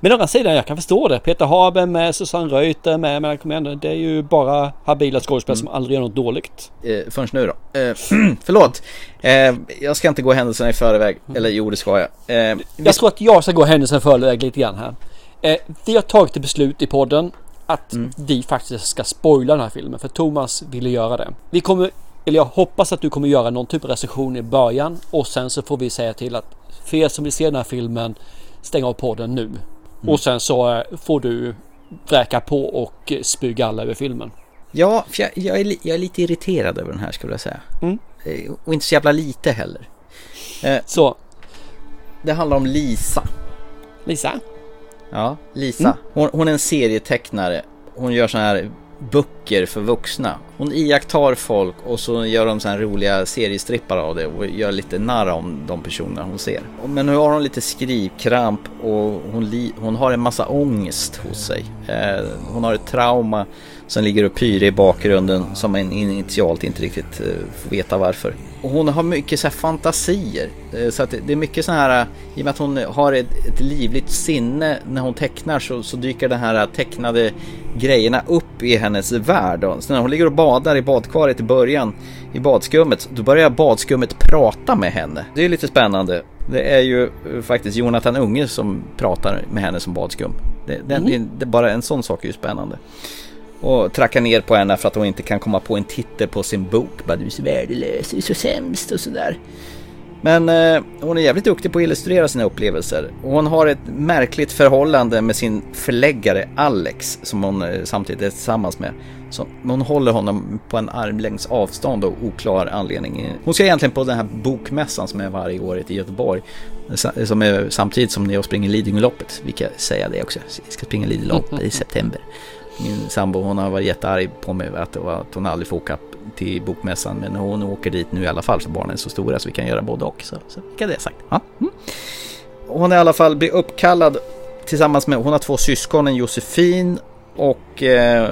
B: Men å andra sidan, jag kan förstå det. Peter Haber med Susanne Reuter med, men kom igen, det är ju bara habila skådespelare som aldrig gör något dåligt.
C: Eh, förrän nu då. Eh, förlåt. Eh, jag ska inte gå händelserna i förväg. Eller jo, det ska jag. Eh,
B: Jag tror att jag ska gå händelserna i förväg lite grann här. Eh, vi har tagit ett beslut i podden att vi faktiskt ska spoila den här filmen för Thomas ville göra det. Vi kommer, eller jag hoppas att du kommer göra någon typ av recension i början och sen så får vi säga till att för er som vill se den här filmen stäng av podden nu. Och sen så eh, får du vräka på och eh, spy galla över filmen.
C: Ja, för jag, jag, är, jag är lite irriterad över den här skulle jag säga.
B: Mm.
C: Eh, Och inte så jävla lite heller. Eh,
B: så.
C: Det handlar om Lisa.
B: Lisa?
C: Ja, Lisa.
B: Mm.
C: Hon, hon är en serietecknare. Hon gör såna här böcker för vuxna. Hon iakttar folk och så gör de så här roliga seriestrippar av det och gör lite narr om de personerna hon ser. Men nu har hon lite skrivkramp och hon, hon har en massa ångest hos sig. Eh, hon har ett trauma som ligger och pyr i bakgrunden som en initialt inte riktigt eh, får veta varför. Och hon har mycket så fantasier. Eh, Så att det är mycket så här, eh, i och med att hon har ett, ett livligt sinne när hon tecknar så, så dyker de här tecknade grejerna upp i hennes värld. Så när hon ligger och badar i badkaret i början i badskummet, då börjar badskummet prata med henne. Det är lite spännande. Det är ju faktiskt Jonathan Unge som pratar med henne som badskum. Det, det, det, det, bara en sån sak är ju spännande. Och trackar ner på henne för att hon inte kan komma på en titel på sin bok. Bara du är så värdelös, du är så sämst och sådär. Men eh, hon är jävligt duktig på att illustrera sina upplevelser. Och hon har ett märkligt förhållande med sin förläggare Alex som hon eh, samtidigt är tillsammans med. Så hon håller honom på en armlängds avstånd och oklar anledning. Hon ska egentligen på den här bokmässan som är varje år i Göteborg. Som är samtidigt som jag springer Lidingöloppet. Vi kan säga det också. Jag ska springa Lidingöloppet i september. Min sambo hon har varit jättearg på mig att, det var- att hon aldrig får åka till bokmässan. Men hon åker dit nu i alla fall för barnen är så stora så vi kan göra både och. Så, så fick jag det sagt. Ja. Mm. Hon är i alla fall blir uppkallad tillsammans med, hon har två syskon, en Josefin och eh,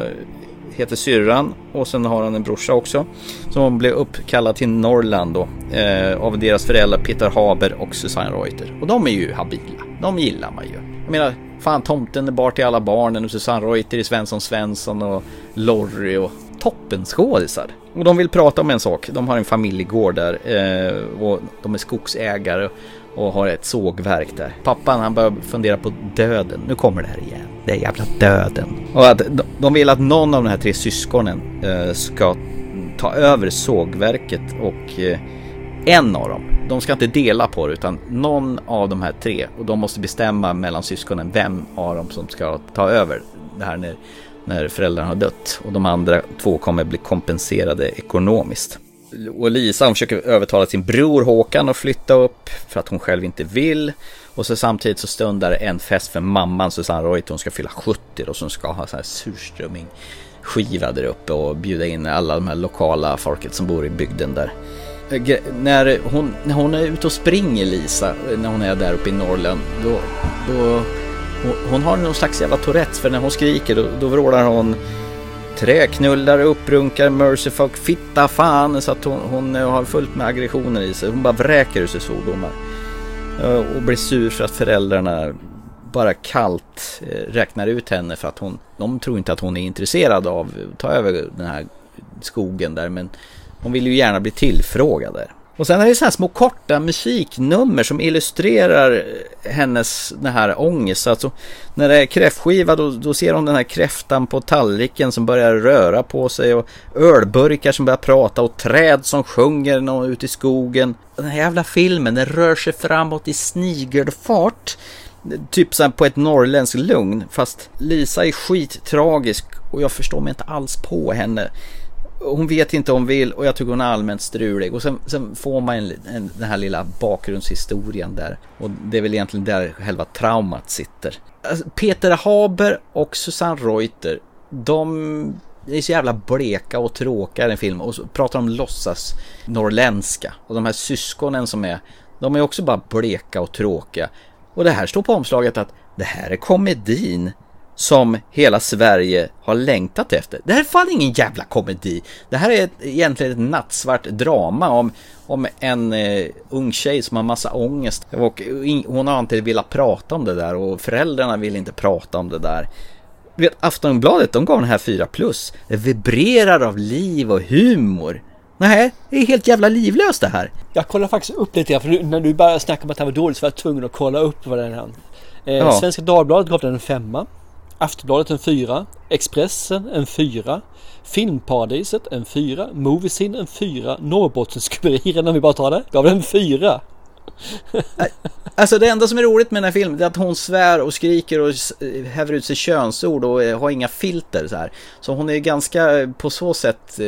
C: heter syrran och sen har hon en brorsa också. Så hon blev uppkallad till Norrland då eh, av deras föräldrar Peter Haber och Susanne Reuter. Och de är ju habila, de gillar man ju. Jag menar, fan tomten är bar till alla barnen och Susanne Reuter i Svensson Svensson och Lorry och toppenskådisar. Och de vill prata om en sak. De har en familjegård där eh, och de är skogsägare och har ett sågverk där. Pappan han börjar fundera på döden. Nu kommer det här igen. Det är jävla döden. Och att de- vill att någon av de här tre syskonen eh, ska ta över sågverket och eh, en av dem, de ska inte dela på det utan någon av de här tre och de måste bestämma mellan syskonen vem av dem som ska ta över det här när, när föräldrarna har dött och de andra två kommer bli kompenserade ekonomiskt. Och Lisa hon försöker övertala sin bror Håkan att flytta upp för att hon själv inte vill. Och så samtidigt så stundar en fest för mamman Susanne Reuter. Hon ska fylla 70 och som ska ha så här surströmming skiva där uppe och bjuda in alla de här lokala folket som bor i bygden där. Eh, när hon, när hon är ute och springer Lisa, eh, när hon är där uppe i Norrland, då, då hon, hon har någon slags jävla Tourettes för när hon skriker då, då vrålar hon träknullar, upprunkar, mercyfuck, fitta, fan så att hon, hon eh, har fullt med aggressioner i sig. Hon bara vräker ur sig svordomar. Och blir sur för att föräldrarna bara kallt räknar ut henne för att hon, de tror inte att hon är intresserad av att ta över den här skogen där men hon vill ju gärna bli tillfrågad där. Och sen är det så här små korta musiknummer som illustrerar eh, hennes den här ångest. Alltså när det är kräftskiva då, då ser hon den här kräftan på tallriken som börjar röra på sig och ölburkar som börjar prata och träd som sjunger nå- ute i skogen. Den här jävla filmen den rör sig framåt i snigelfart. Typ så på ett norrländskt lugn. Fast Lisa är skittragisk och jag förstår mig inte alls på henne. Hon vet inte om hon vill och jag tycker hon är allmänt strulig. Och sen, sen får man en, en, den här lilla bakgrundshistorien där. Och det är väl egentligen där själva traumat sitter. Alltså, Peter Haber och Susanne Reuter, de är så jävla bleka och tråkiga i den filmen. Och så pratar de låtsas norrländska. Och de här syskonen som är, de är också bara bleka och tråkiga. Och det här står på omslaget att det här är komedin som hela Sverige har längtat efter. Det här är fan ingen jävla komedi. Det här är ett, egentligen ett nattsvart drama om, om en eh, ung tjej som har massa ångest. Och in, hon har inte velat prata om det där och föräldrarna vill inte prata om det där. Vet, Aftonbladet, de gav den här 4 plus. Det vibrerar av liv och humor. Nej, det är helt jävla livlöst det här.
B: Jag kollar faktiskt upp lite grann, för nu, när du började snacka om att han var dålig så var jag tvungen att kolla upp vad den är. Eh,
C: Ja.
B: Svenska Dagbladet gav den en femma. Aftonbladet en fyra. Expressen en fyra. Filmparadiset en fyra. Moviesin en fyra. Norrbottenskuriren om vi bara tar det, gav den en fyra.
C: Alltså det enda som är roligt med den här filmen är att hon svär och skriker och eh, häver ut sig könsord och eh, har inga filter så här. Så hon är ganska eh, på så sätt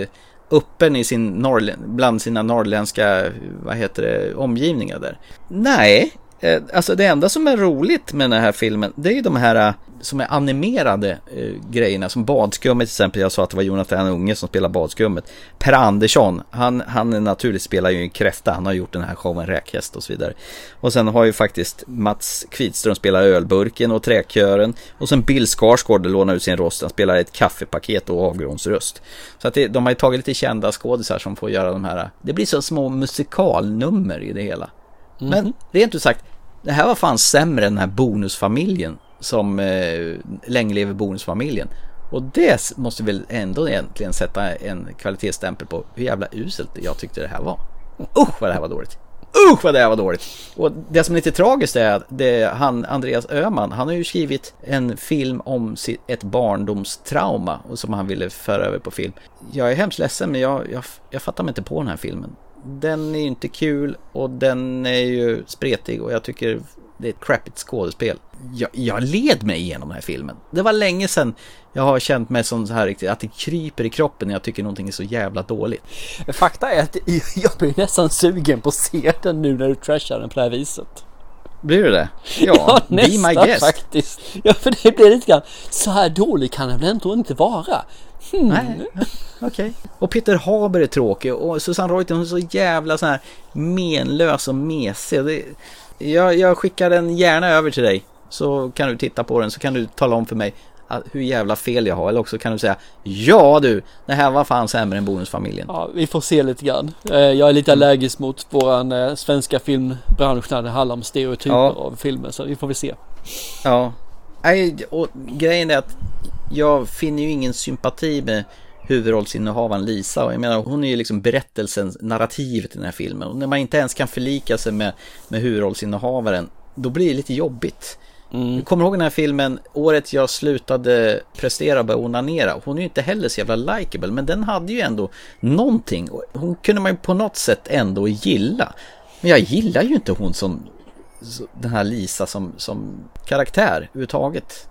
C: öppen i sin norrlä- bland sina norrländska, vad heter det, omgivningar där. Nej, eh, alltså det enda som är roligt med den här filmen det är ju de här eh, som är animerade eh, grejerna som Badskummet till exempel. Jag sa att det var Jonathan Unge som spelar Badskummet. Per Andersson, han, han naturligt spelar ju en kräfta. Han har gjort den här showen Räkhäst och så vidare. Och sen har ju faktiskt Mats Kvitström spelar Ölburken och Träkören. Och sen Bill Skarsgård lånar ut sin röst. Han spelar ett kaffepaket och avgrundsröst. Så att det, de har ju tagit lite kända skådisar som får göra de här. Det blir så små musikalnummer i det hela. Men rent ut sagt, det här var fan sämre än den här bonusfamiljen som eh, länge lever bonusfamiljen. Och det måste väl ändå egentligen sätta en kvalitetsstämpel på hur jävla uselt jag tyckte det här var. Usch vad det här var dåligt. Usch vad det här var dåligt. Och det som är lite tragiskt är att det, han, Andreas Öhman, han har ju skrivit en film om sitt, ett barndomstrauma och som han ville föra över på film. Jag är hemskt ledsen men jag, jag, jag fattar mig inte på den här filmen. Den är ju inte kul och den är ju spretig och jag tycker det är ett crappigt skådespel. Jag, jag led mig igenom den här filmen. Det var länge sedan jag har känt mig som så här riktigt, att det kryper i kroppen när jag tycker någonting är så jävla dåligt.
B: Fakta är att jag blir nästan sugen på att se den nu när du trashar den på det här viset.
C: Blir du det? Ja, be my
B: nästan
C: guest.
B: faktiskt. Ja, för det blir lite grann, så här dålig kan den väl ändå inte vara? Hmm.
C: Nej, okej. Och Peter Haber är tråkig och Susanne Reuter hon är så jävla så här menlös och mesig. Det, jag, jag skickar den gärna över till dig så kan du titta på den så kan du tala om för mig att, hur jävla fel jag har eller också kan du säga ja du, det här var fan sämre än Bonusfamiljen.
B: Ja, vi får se lite grann. Eh, Jag är lite allergisk mot våran eh, svenska filmbransch när det handlar om stereotyper
C: Ja.
B: av filmer, så vi får väl se.
C: Ja, Nej, och grejen är att jag finner ju ingen sympati med huvudrollsinnehavaren Lisa och jag menar hon är ju liksom berättelsen, narrativet i den här filmen och när man inte ens kan förlika sig med, med huvudrollsinnehavaren då blir det lite jobbigt. Jag kommer ihåg den här filmen, året jag slutade prestera och började onanera. Hon är ju inte heller så jävla likeable, men den hade ju ändå någonting. Hon kunde man ju på något sätt ändå gilla. Men jag gillar ju inte hon som den här Lisa som, som karaktär överhuvudtaget.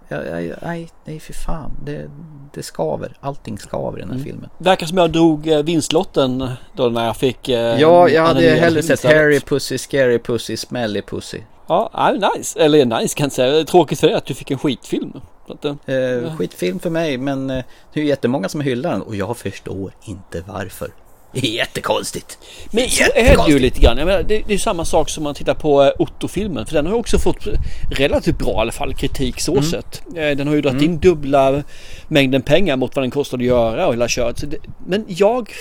C: Nej, nej för fan. Det, det skaver. Allting skaver i den här filmen.
B: Verkar som jag drog eh, vinstlotten då när jag fick... eh,
C: Ja, jag hade hellre sett. Harry Pussy, Scary Pussy, Smelly Pussy.
B: Ja, ja, nice. Eller nice kan jag säga. Tråkigt för dig att du fick en skitfilm. Att, eh,
C: Eh, skitfilm för mig, men det är ju jättemånga som hyllar den och jag förstår inte varför. Det är jättekonstigt.
B: Men så är det ju lite grann. Jag menar, det, det är samma sak som man tittar på eh, Otto-filmen. För den har också fått relativt bra i alla fall kritik så
C: Mm.
B: sett. Eh, Den har ju dragit in dubbla mängden pengar mot vad den kostade att göra och hela köret. Det- Men jag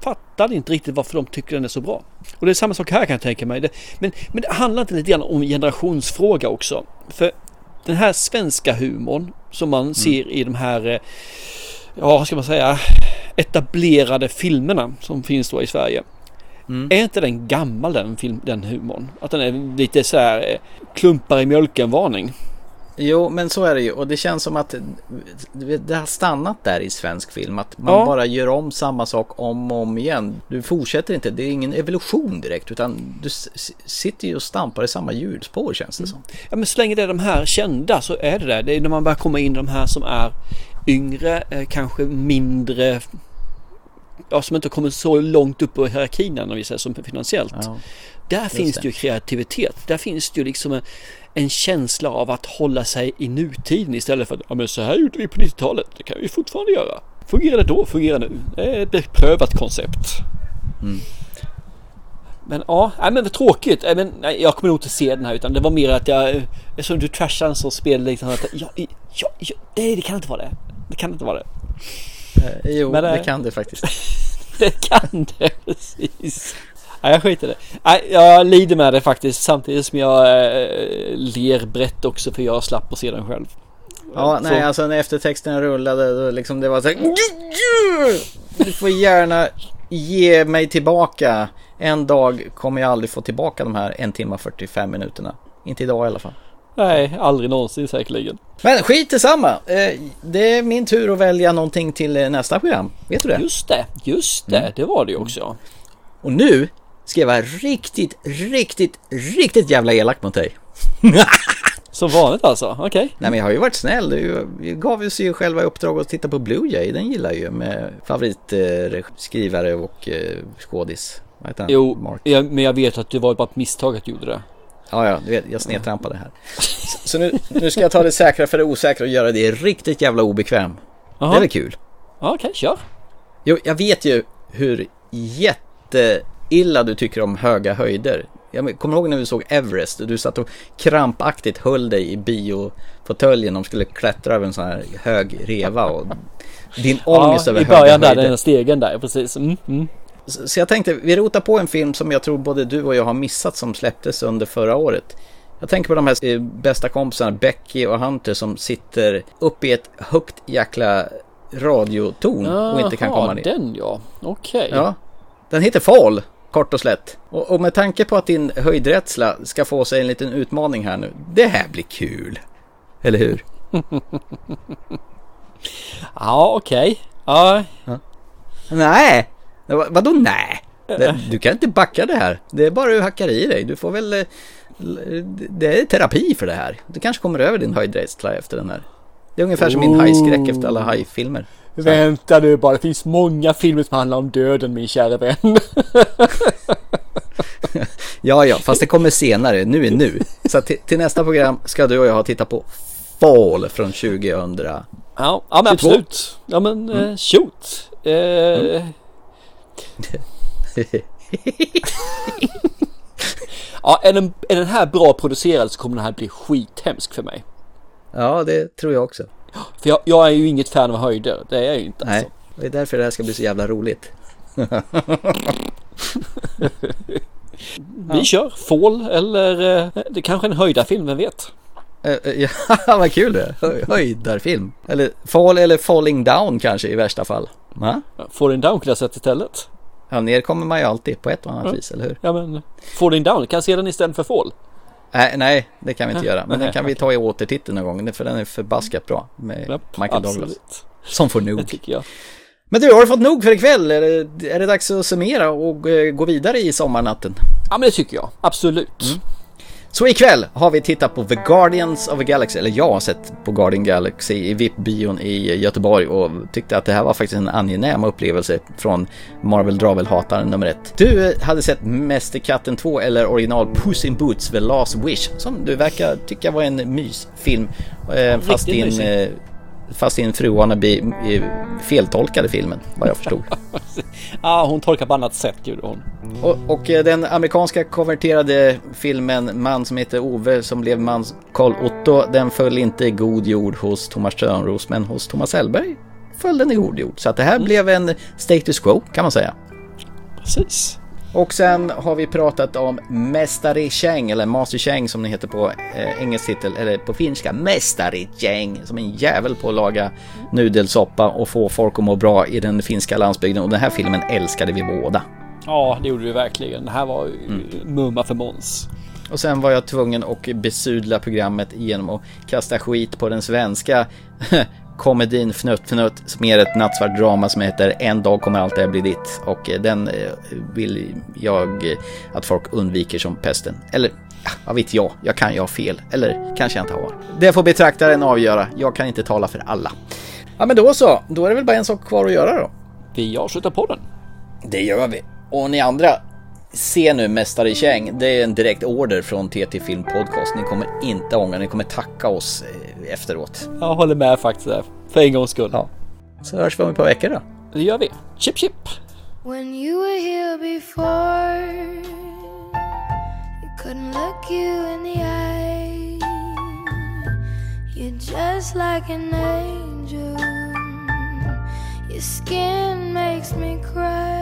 B: fattar inte riktigt varför de tycker den är så bra. Och det är samma sak här kan jag tänka mig. Det, men, men det handlar inte lite grann om generationsfråga också. För den här svenska humorn som man ser i de här, eh, ja ska man säga, etablerade filmerna som finns då i Sverige. Är inte den gammal den, film, den humorn? Att den är lite så här eh, klumpar i mjölken varning.
C: Jo, men så är det ju. Och det känns som att det har stannat där i svensk film. Att man
B: Ja.
C: bara gör om samma sak om och om igen. Du fortsätter inte. Det är ingen evolution direkt. Utan du sitter ju och stampar i samma hjulspår känns det som.
B: Ja men så länge det är de här kända så är det det. Det är när man börjar komma in de här som är yngre, eh, kanske mindre Ja, som inte kommer så långt upp i hierarkin om vi säger som finansiellt. Där
C: just
B: finns
C: det.
B: det ju kreativitet. Där finns det ju liksom en, en känsla av att hålla sig i nutiden istället för att ja, men så här gjorde vi på 90-talet. Det kan vi fortfarande göra. Fungerar det då? Fungerar det nu? Det är ett beprövat koncept. Men ja, nej, men vad tråkigt. Nej, men, nej, jag kommer nog inte se den här utan det var mer att jag, eftersom du trashade så spel liksom att ja, ja, ja, nej det kan inte vara det. Det kan inte vara det.
C: Eh, jo,
B: Men,
C: det
B: eh,
C: kan det faktiskt.
B: Det kan det precis. Nej, jag skiter i det. Nej, jag lider med det faktiskt samtidigt som jag eh, ler brett också för jag slapp att se den själv.
C: Ja,
B: Så-
C: nej, alltså när eftertexterna rullade, då liksom det var så här, Du får gärna ge mig tillbaka. En dag kommer jag aldrig få tillbaka de här en timme och 45 minuterna. Inte idag i alla fall.
B: Nej, aldrig någonsin säkerligen.
C: Men skit i samma. Eh, Det är min tur att välja någonting till eh, nästa program. Vet du det?
B: Just det, just det,
C: Mm.
B: det var det ju också.
C: Och nu ska jag vara riktigt, riktigt, riktigt jävla elak mot dig.
B: Som vanligt alltså, okej.
C: Nej men jag har ju varit snäll. Du vi gav oss ju själva i uppdrag att titta på Blue Jay. Den gillar jag ju med favoritskrivare och eh, skådis. Vad heter han?
B: Jo, jag, men jag vet att det var bara ett misstag att du gjorde det.
C: Ja, ja, du vet, jag snedtrampade här. Så, så nu, nu ska jag ta det säkra för det osäkra och göra det riktigt jävla obekväm.
B: Jaha.
C: Det är väl kul?
B: Ja, Okej, kör.
C: Jo, jag vet ju hur jätteilla du tycker om höga höjder. Jag kommer ihåg när vi såg Everest och du satt och krampaktigt höll dig i biofåtöljen och skulle klättra över en sån här hög reva och din ångest
B: ja,
C: över
B: i
C: höga
B: början där,
C: höjder.
B: den stegen där, precis. Mm, mm.
C: Så jag tänkte, vi rotar på en film som jag tror både du och jag har missat som släpptes under förra året. Jag tänker på de här eh, bästa kompisarna Becky och Hunter som sitter uppe i ett högt jäkla radiotorn och inte kan komma ner.
B: den ja. Okej.
C: Ja, den heter Fall, kort och slätt. Och, och med tanke på att din höjdrädsla ska få sig en liten utmaning här nu. Det här blir kul. Eller hur?
B: Ja, okej. Ja.
C: Nej! Va- Vadå nej? Det, du kan inte backa det här. Det är bara du hackar i dig. Du får väl... eh, Det är terapi för det här. Du kanske kommer över din höjdrädsla efter den här. Det är ungefär som min
B: Oh.
C: hajskräck efter alla hajfilmer.
B: Vänta nu bara, det finns många filmer som handlar om döden min kära vän.
C: Ja, ja, fast det kommer senare. Nu är nu. Så till, till nästa program ska du och jag titta på Fall från 2000.
B: Ja, ja men
C: 22.
B: absolut. Ja men eh, shoot. Eh, ja, är den, är den här bra producerad så kommer den här bli skithemsk för mig.
C: Ja, det tror jag också.
B: För jag, jag är ju inget fan av höjder. Det är jag ju inte.
C: Nej,
B: Alltså.
C: det är därför det här ska bli så jävla roligt.
B: Vi kör Fall eller eh, det kanske är en höjdarfilm, vem vet?
C: Eh, eh, Ja, vad kul det är. Hö- Höjdarfilm. Eller Fall eller Falling Down kanske i värsta fall. Va?
B: Falling Down kan jag sätta istället.
C: Ja, ner kommer man ju alltid på ett och annat
B: Ja.
C: vis, eller hur?
B: Ja men Falling Down, kan jag se den istället för Fall?
C: Nej, nej, det kan vi inte göra. Men den kan vi ta i återtitel någon gång, för den är förbaskat bra med
B: Japp,
C: Michael
B: absolut.
C: Douglas. Som får
B: Det
C: nog.
B: tycker jag.
C: Men du, har du fått nog för ikväll? Är det, är det dags att summera och eh, gå vidare i sommarnatten?
B: Ja men det tycker jag, absolut.
C: Mm. Så ikväll har vi tittat på The Guardians of the Galaxy, eller jag har sett på Guardian Galaxy i VIP-bion i Göteborg och tyckte att det här var faktiskt en angenäm upplevelse från Marvel Dravel-hataren nummer ett. Du eh, hade sett Mästerkatten 2 eller original Puss in Boots The Last Wish som du verkar tycka var en mysfilm. Eh, fast,
B: riktigt
C: din,
B: mysig.
C: Fast din fru wannabe feltolkade filmen, vad jag förstod.
B: Ja, hon tolkar på annat sätt gjorde hon.
C: Och, och eh, den amerikanska konverterade filmen Man som heter Ove som blev man Karl Otto, den föll inte i god jord hos Thomas Törnros men hos Thomas Hellberg föll den i god jord. Så att det här blev en status quo kan man säga.
B: Precis.
C: Och sen har vi pratat om Mästare Cheng, eller Master Cheng som det heter på eh, engelsk titel, eller på finska, Mästare Cheng, som en jävel på att laga nudelsoppa och få folk att må bra i den finska landsbygden. Och den här filmen älskade vi båda.
B: Ja, det gjorde vi verkligen. Det här var
C: Mm.
B: mumma för Måns.
C: Och sen var jag tvungen att besudla programmet genom att kasta skit på den svenska komedin Fnutt Fnutt som är ett nattsvart drama som heter En dag kommer allt det här bli ditt. Och eh, den eh, vill jag eh, att folk undviker som pesten. Eller vad vet jag, jag kan ju ha fel. Eller kanske jag inte har. Det får betraktaren avgöra, jag kan inte tala för alla. Ja men då så, då är det väl bara en sak kvar att göra då.
B: Vi avslutar podden.
C: Det gör vi. Och ni andra, se nu Mästare i Käng. Det är en direkt order från TT Film Podcast. Ni kommer inte ångra, ni kommer tacka oss eh, efteråt.
B: Jag håller med faktiskt där. För en gångs skull.
C: Ja. Så hörs vi om ett par veckor då.
B: Det gör vi. Chip chip!
X: When you were here before, couldn't look you in the eye. You're just like an angel. Your skin makes me cry.